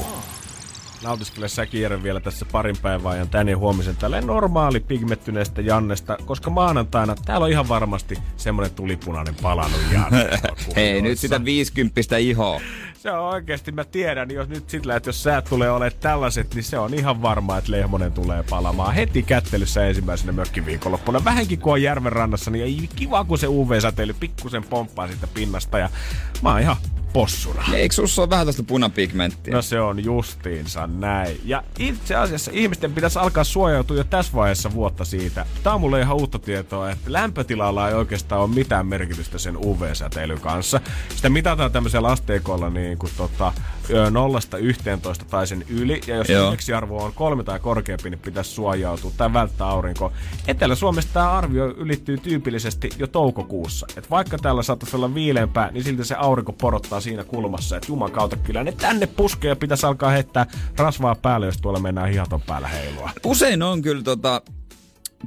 Nautiskele Jere vielä tässä parin päivän ajan tän ja huomisen tälleen normaali pigmettyneestä Jannesta, koska maanantaina täällä on ihan varmasti semmonen tulipunainen palannut Janne. Hei, nyt sitä 50 ihoa. Se on oikeasti, mä tiedän, jos nyt sillä, että jos sä tulee olemaan tällaiset, niin se on ihan varma, että Lehmonen tulee palamaan heti kättelyssä ensimmäisenä mökkiviikonloppuna. Vähänkin kuin on järven rannassa, niin ei kiva, kun se UV-säteily pikkusen pomppaa siitä pinnasta ja mä oon ihan possuna. Eikö sussa ole vähän tästä punapigmenttiä? No se on justiinsa näin. Ja itse asiassa ihmisten pitäisi alkaa suojautua jo tässä vaiheessa vuotta siitä. Tää on mulle ihan uutta tietoa, että lämpötilalla ei oikeastaan ole mitään merkitystä sen UV-säteilyn kanssa. Sitä mitataan tämmöisellä asteikolla niin kuin tota, nollasta 11 tai sen yli. Ja jos indeksiarvo on kolme tai korkeampi, niin pitäisi suojautua tai välttää aurinkoa. Etelä-Suomessa tämä arvio ylittyy tyypillisesti jo toukokuussa. Et vaikka täällä saattaisi olla viileämpää, niin silti se aurinko porottaa siinä kulmassa. Että juman kautta kyllä ne tänne puskee ja pitäisi alkaa heittää rasvaa päälle, jos tuolla mennään hihaton päällä heilua. Usein on kyllä tota,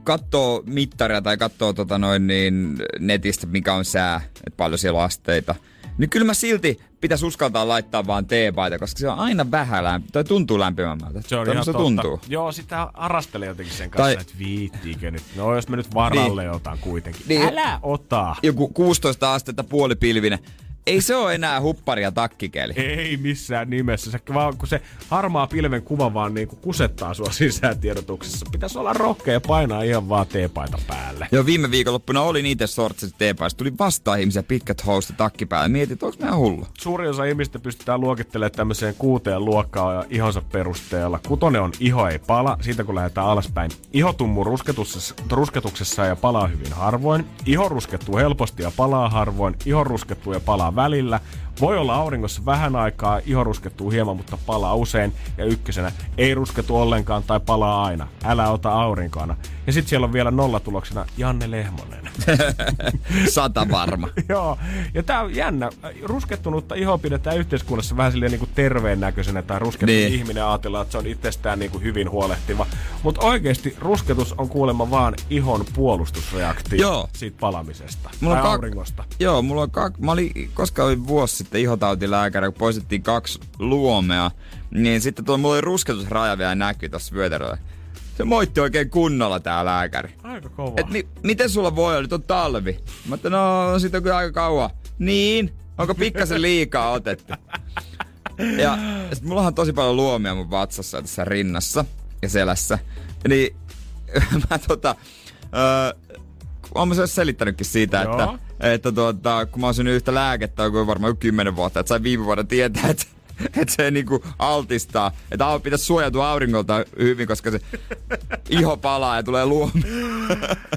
katsoo mittaria tai katsoo tota noin niin netistä, mikä on sää, että paljon siellä on asteita. Niin kyllä mä silti pitäisi uskaltaa laittaa vaan teepaita, koska se on aina vähän lämpi, tai tuntuu lämpimämmältä. Se on ihan totta. tuntuu. Joo, sitä arastelee jotenkin sen kanssa, Tai- että viittiikö nyt. No jos mä nyt varalle Niin. otan kuitenkin. Niin. Älä ota! Joku 16 astetta puolipilvinen. Ei se ole enää huppari ja takkikeli. Ei missään nimessä. Se, vaan, kun se harmaa pilven kuva vaan niinku kusettaa sua sisääntiedotuksessa. Pitäisi olla rohkea ja painaa ihan vaan teepaita päälle. Joo, viime viikonloppuna olin itse sortsissa teepaissa. Tuli vastaan ihmisiä pitkät housut takki päällä. Mietin, että onko mä hullu. Suuri osa ihmistä pystytään luokittelemaan tämmöiseen kuuteen luokkaan ja ihonsa perusteella. Kutonen on iho ei pala, siitä kun lähdetään alaspäin. Iho tummuu rusketuksessa, rusketuksessa ja palaa hyvin harvoin. Iho ruskettuu helposti ja palaa harvoin. Iho ruskettuu ja palaa välillä. Voi olla auringossa vähän aikaa, iho ruskettuu hieman, mutta palaa usein. Ja ykkösenä, ei rusketu ollenkaan tai palaa aina. Älä ota aurinkoana. Ja sitten siellä on vielä nollatuloksena Janne Lehmonen. Sata varma. Joo, ja tää on jännä. Ruskettunutta ihoa pidetään yhteiskunnassa vähän silleen niin kuin terveen näköisenä, tai ruskettu Niin. ihminen ajatellaan, että se on itsestään niin kuin hyvin huolehtiva. Mutta oikeasti rusketus on kuulemma vaan ihon puolustusreaktio Joo. siitä palamisesta Mulla tai on kak- auringosta. Joo, mulla on kak... Mä olin, koska olin vuosi sitten ihotautilääkäri, kun poistettiin kaksi luomea, niin sitten tuo mulla oli rusketusraja vielä näkyy tossa vyötäröllä. Se moitti oikein kunnolla tää lääkäri. Aika kova. Et mi- miten sulla voi olla? Nyt on talvi. Mä että no, sit on kyllä aika kauan. Niin? Onko pikkasen liikaa otettu? Ja sit mullahan on tosi paljon luomia mun vatsassa ja tässä rinnassa ja selässä. Niin mä tota... Öö, mä se selittänytkin siitä, Joo. että, että tuota, kun mä oon syönyt yhtä lääkettä, kun varmaan joku kymmenen vuotta, että sain viime vuonna tietää, että että se niinku altistaa, että au- pitäisi suojautua auringolta hyvin, koska se iho palaa ja tulee luomi.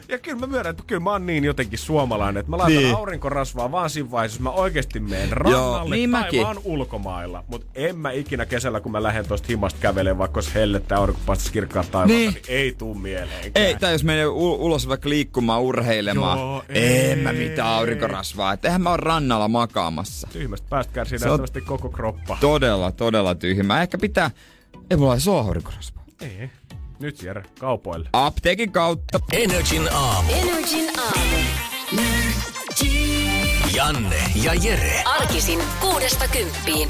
Ja kyllä mä myönnän, että kyllä mä oon niin jotenkin suomalainen, että mä laitan Niin. aurinkorasvaa vaan siinä vaiheessa, jos mä oikeasti menen rannalle niin tai mäkin. vaan ulkomailla. Mutta en mä ikinä kesällä, kun mä lähden tosta himasta kävelemään, vaikka olisi hellettä aurinko paistaisi kirkkaat taivaalta, Niin. niin. ei tuu mieleenkään. Ei, tai jos menee u- ulos vaikka liikkumaan, urheilemaan. Joo, en mä ei. mitään aurinkorasvaa. Et eihän mä oon rannalla makaamassa. Tyhmästä päästä kärsii koko kroppa. Todella, todella tyhmä. Ehkä pitää... Ei mulla edes ole aurinkorasvaa. Ei. Nyt Jere, kaupoille. Apteekin kautta. Energin aamu. Energin aamu. Janne ja Jere. Arkisin kuudesta kymppiin.